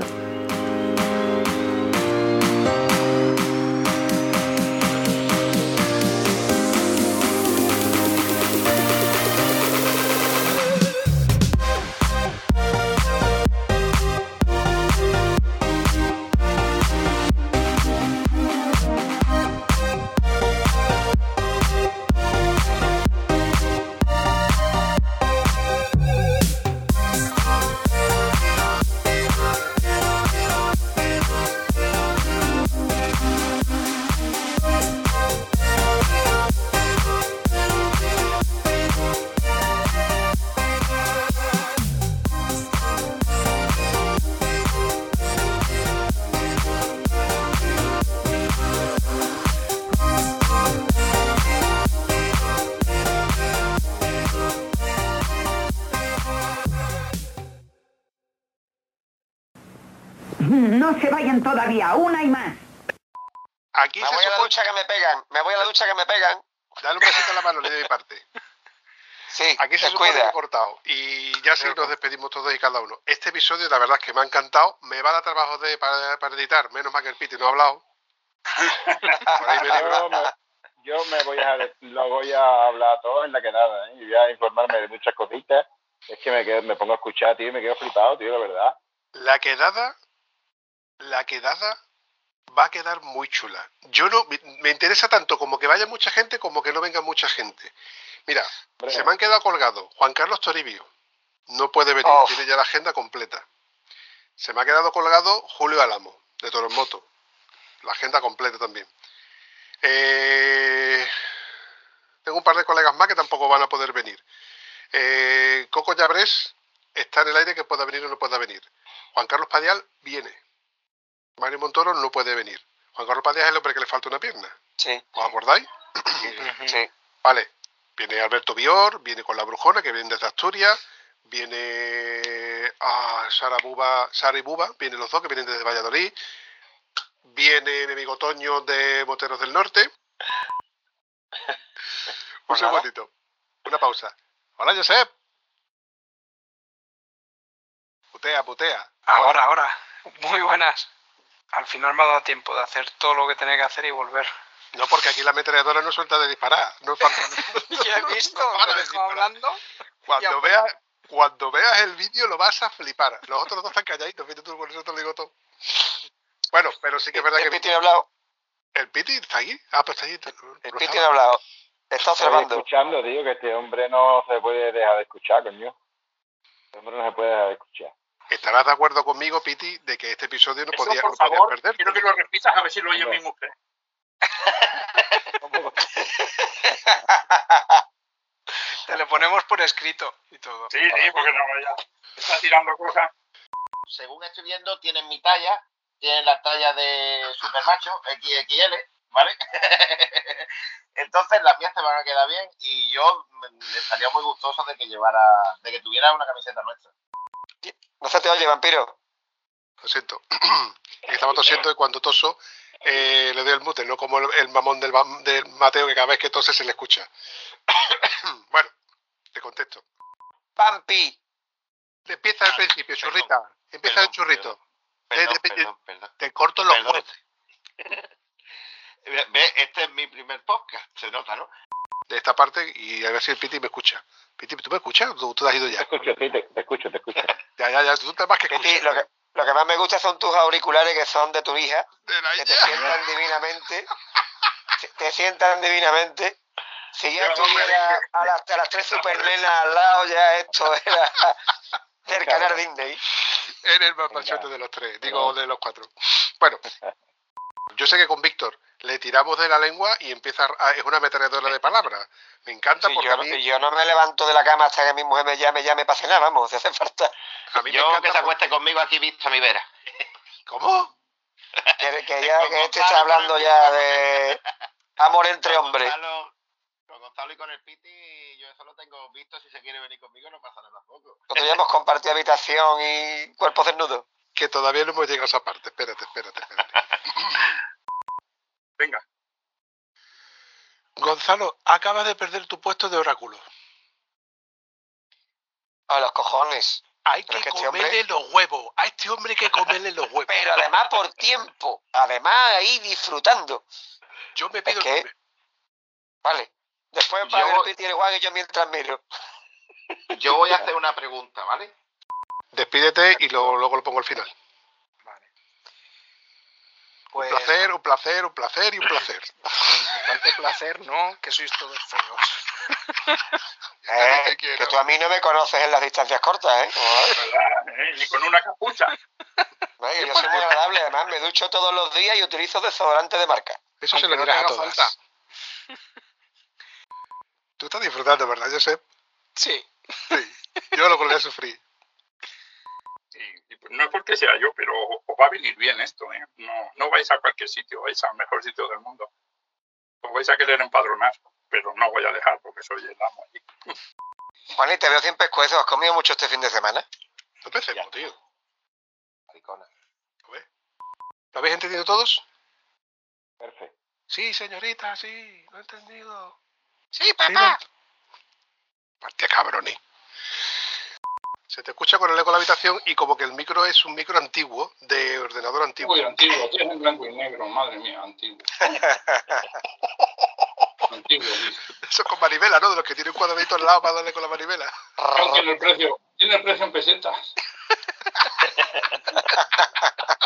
Aquí se que cuida. he cortado. Y ya sí nos despedimos todos y cada uno. Este episodio, la verdad es que me ha encantado. Me va a dar trabajo de, para, para editar. Menos mal que el Piti no ha hablado. Por ahí me libra. Yo me, voy a lo voy a hablar todo en la quedada, ¿eh? Y voy a informarme de muchas cositas. Es que me quedo, me pongo a escuchar, tío, y me quedo flipado, tío, la verdad. La quedada, la quedada va a quedar muy chula. Yo no, me, me interesa tanto como que vaya mucha gente como que no venga mucha gente. Mira, Hombre. se me han quedado colgados Juan Carlos Toribio, no puede venir, Oh. tiene ya la agenda completa. Se me ha quedado colgado Julio Álamo, de Toros Moto, la agenda completa también. Eh, tengo un par de colegas más que tampoco van a poder venir. Eh, Coco Llabrés está en el aire que pueda venir o no pueda venir. Juan Carlos Padial viene. Mario Montoro no puede venir. Juan Carlos Padial es el hombre que le falta una pierna. Sí, ¿Os acordáis? sí. Vale. Viene Alberto Bior, viene con la Brujona, que viene desde Asturias. Viene ah, Sara, Buba, Sara y Buba, vienen los dos, que vienen desde Valladolid. Viene mi amigo Toño de Moteros del Norte. Un Pues segundito. Una pausa. Hola, Josep. Putea, putea. Ahora, ahora. Muy buenas. Al final me ha dado tiempo de hacer todo lo que tenía que hacer y volver. No, porque aquí la ametralladora no suelta de disparar. No falta- Ya he visto, No me de hablando. Cuando veas, cuando veas el vídeo lo vas a flipar. Los otros dos están calladitos, fíjate tú, por eso te lo digo todo. Bueno, pero sí que es verdad El que Piti no ha hablado. el Piti está aquí. Ah, pues está allí. El Piti ha hablado. Está Estoy observando. escuchando, tío, que este hombre no se puede dejar de escuchar, coño. Este hombre no se puede dejar de escuchar. Estarás de acuerdo conmigo, Piti, de que este episodio no Eso, podía, por no podías favor, perder. quiero que lo repitas a ver si lo oye mi mujer. Te lo ponemos por escrito y todo. Sí, sí, porque no vaya. Está tirando cosas. según estoy viendo, tienen mi talla, tienen la talla de Supermacho, XXL, ¿vale? Entonces las mías te van a quedar bien y yo estaría muy gustoso de que llevara, de que tuviera una camiseta nuestra. No se te oye, vampiro. Lo siento. Estaba tosiendo y cuando toso eh, le doy el mute, no como el, el mamón del, del Mateo que cada vez que tose se le escucha. bueno, te contesto. Vampi. Empieza al principio, churrita. Empieza el churrito. Perdón, Eh, de- perdón, perdón. Te corto los Perdón. jueces Ve, ve, este es mi primer podcast, se nota, ¿no? de esta parte y a ver si el Piti me escucha. Piti, ¿tú me escuchas? ¿Tú, tú te has ido Te ya? escucho, sí, te, te escucho, te escucho. Ya, ya, ya, tú te más que Piti, escuchas. lo que, lo que más me gusta son tus auriculares que son de tu hija, De la que te sientan divinamente. Te- Te sientan divinamente. Si ya Yo no me tuviera venga. a las, a las tres supernenas al lado, ya esto era. del canal Disney. En el más machote de los tres, digo de los cuatro. Bueno, yo sé que con Víctor le tiramos de la lengua y empieza a, es una metralladora de palabras. Me encanta Sí, porque yo, a mí, yo no me levanto de la cama hasta que mi mujer me llame, llame para cenar, vamos, si hace falta. a mí me Yo encanta que se por- acueste conmigo aquí visto a mi vera. ¿Cómo? Que, que ya que este está hablando ya de amor entre hombres. Gonzalo, con Gonzalo y con el Piti, yo eso lo tengo visto. Si se quiere venir conmigo, no pasa nada tampoco. Nosotros ya hemos compartido habitación y cuerpos desnudos. Que todavía no hemos llegado a esa parte. Espérate, espérate, espérate. Venga. Gonzalo, acabas de perder tu puesto de oráculo. A los cojones. Hay que que este comerle hombre- los huevos. A este hombre hay que comerle los huevos. Pero además por tiempo. Además ahí disfrutando. Yo me pido Es que- primer. Vale. Después Yo- para ver Piti y el Juan y yo mientras miro. Yo voy a hacer una pregunta, ¿vale? Despídete y luego, luego lo pongo al final. Pues, Un placer, un placer, un placer y un placer. Bastante placer, ¿no? Que sois todos feos. Eh, que tú a mí no me conoces en las distancias cortas, ¿eh? ¿Verdad? ¿Eh? Ni con una capucha. Yo soy muy agradable, además me ducho todos los días y utilizo desodorante de marca. Eso se lo no dirás a todas. Tú estás disfrutando, ¿verdad, Josep? Sí. Sí. Yo lo volví a sufrir. Y pues no es porque sea yo, pero os va a venir bien esto. ¿eh? No, no vais a cualquier sitio, vais al mejor sitio del mundo. Os vais a querer empadronar, pero no voy a dejar porque soy el amo allí. Juan, y te veo sin pescuezo. ¿Has comido mucho este fin de semana? No empecemos, tío. Maricona. ¿Lo habéis entendido todos? Perfecto. Sí, señorita, sí, lo he entendido. Sí, Sí, papá. Hostia, cabrones. Se te escucha con el eco de la habitación y como que el micro es un micro antiguo, de ordenador antiguo. Uy, antiguo, tienes en blanco y negro, madre mía, antiguo. antiguo, dice. Eso con manivela, ¿no? De los que tienen un cuadradito al lado para darle con la manivela. Tiene el precio, tiene el precio en pesetas.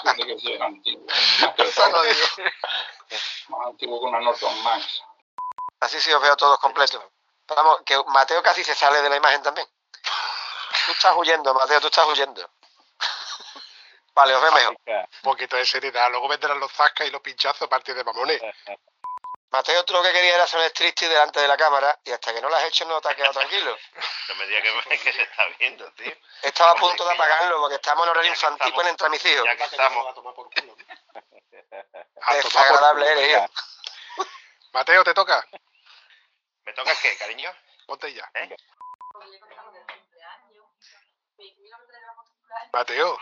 Dice que sí es antiguo. Más, que más antiguo que una Norton Max. Así sí os veo todos completos. Vamos, que Mateo casi se sale de la imagen también. Tú estás huyendo, Mateo, tú estás huyendo. Vale, os veo mejor. Un poquito de seriedad. Luego vendrán los zascas y los pinchazos a partir de mamones. Mateo, tú lo que querías era hacer un striptease delante de la cámara y hasta que no lo has hecho no te has quedado tranquilo. No me digas que, que se está viendo, tío. Estaba a punto de apagarlo porque estamos en horario infantil estamos. entre mis hijos. Ya que estamos. A tomar por culo. A tomar por Desagradable culo. eres, hijo. Mateo, te toca. ¿Me toca qué, cariño? Ponte ya. ¿Eh? Mateo.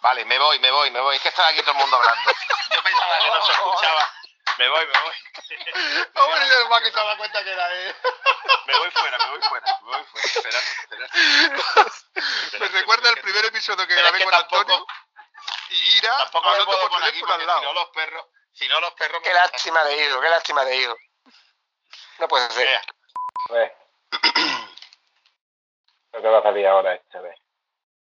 Vale, me voy, me voy, me voy. Es que estaba aquí todo el mundo hablando. Yo pensaba que no se escuchaba. Me voy, me voy. Hombre, yo más que se da cuenta que era él. Me voy fuera, me voy fuera, me voy fuera. Espera, espera. Me recuerda el primer episodio que grabé con Antonio y Ira Tampoco hablando por teléfono al si no los perros, si no los perros me Qué lástima de hijo, qué lástima de hijo. No puede ser. Vea. Lo que va a salir ahora esta vez.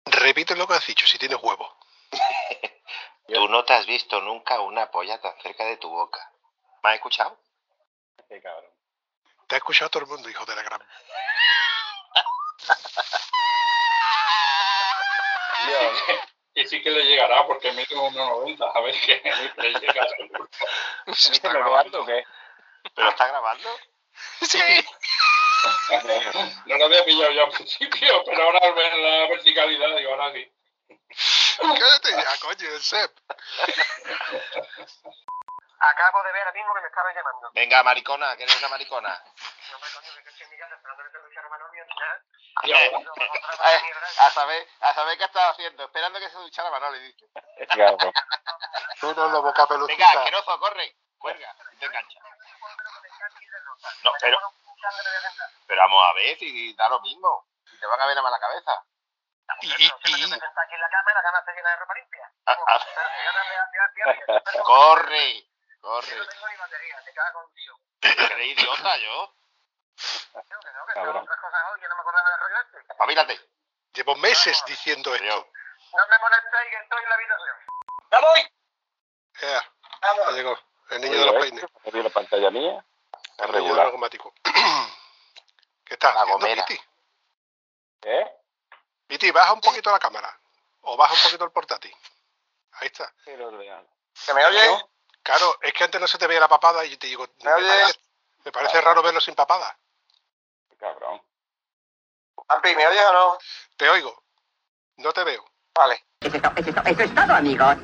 Repite lo que has dicho, si tienes huevo. Tú no te has visto nunca una polla tan cerca de tu boca. ¿Me has escuchado? Qué cabrón. Te ha escuchado todo el mundo, hijo de la gran. Y sí que le llegará porque mide 1,90. A ver qué le llega. seguro. ¿a mí se me ve algo o qué? ¿Pero está grabando? Sí. No lo había pillado yo al principio, pero ahora al ver la verticalidad digo, ahora sí. Cállate ya, coño, Sep. Acabo de ver ahora mismo que me estaban llamando. Venga, maricona, que eres una maricona. No me coño, que estoy en mi casa esperando que se duche ahora, Eh, a saber, a saber qué estás haciendo, esperando que se duchara Manoli, dice. Claro. Tú no lo boca Venga, pelucita. asqueroso, corre, cuelga, y te engancha. No, pero, pero vamos a ver si da lo mismo. Si te van a ver a mala cabeza. Y, y, y, aquí en la cama y la cama está llena de ropa limpia. Ah, ah, No corre, corre. tengo ni batería, te cago con Dios. ¿Eres idiota yo? Que no, que Cabrón. otras cosas hoy, que no me acordaba del rollo este. Espabilate. llevo meses diciendo esto. No me molestéis que estoy en la habitación. ¡Me voy! Ya, ¡Vamos! ya llegó. El niño de los peines. ¿He visto la pantalla mía? Niño regular. automático. ¿Qué estás La haciendo? ¿Qué? Viti, baja un poquito la cámara. O baja un poquito el portátil. Ahí está. ¿Se me oye? Claro, es que antes no se te veía la papada y yo te digo, me, oyes? parece, me parece raro verlo sin papada. Cabrón. Ampi, ¿me oyes o no? Te oigo. No te veo. Vale. Eso es todo, amigos.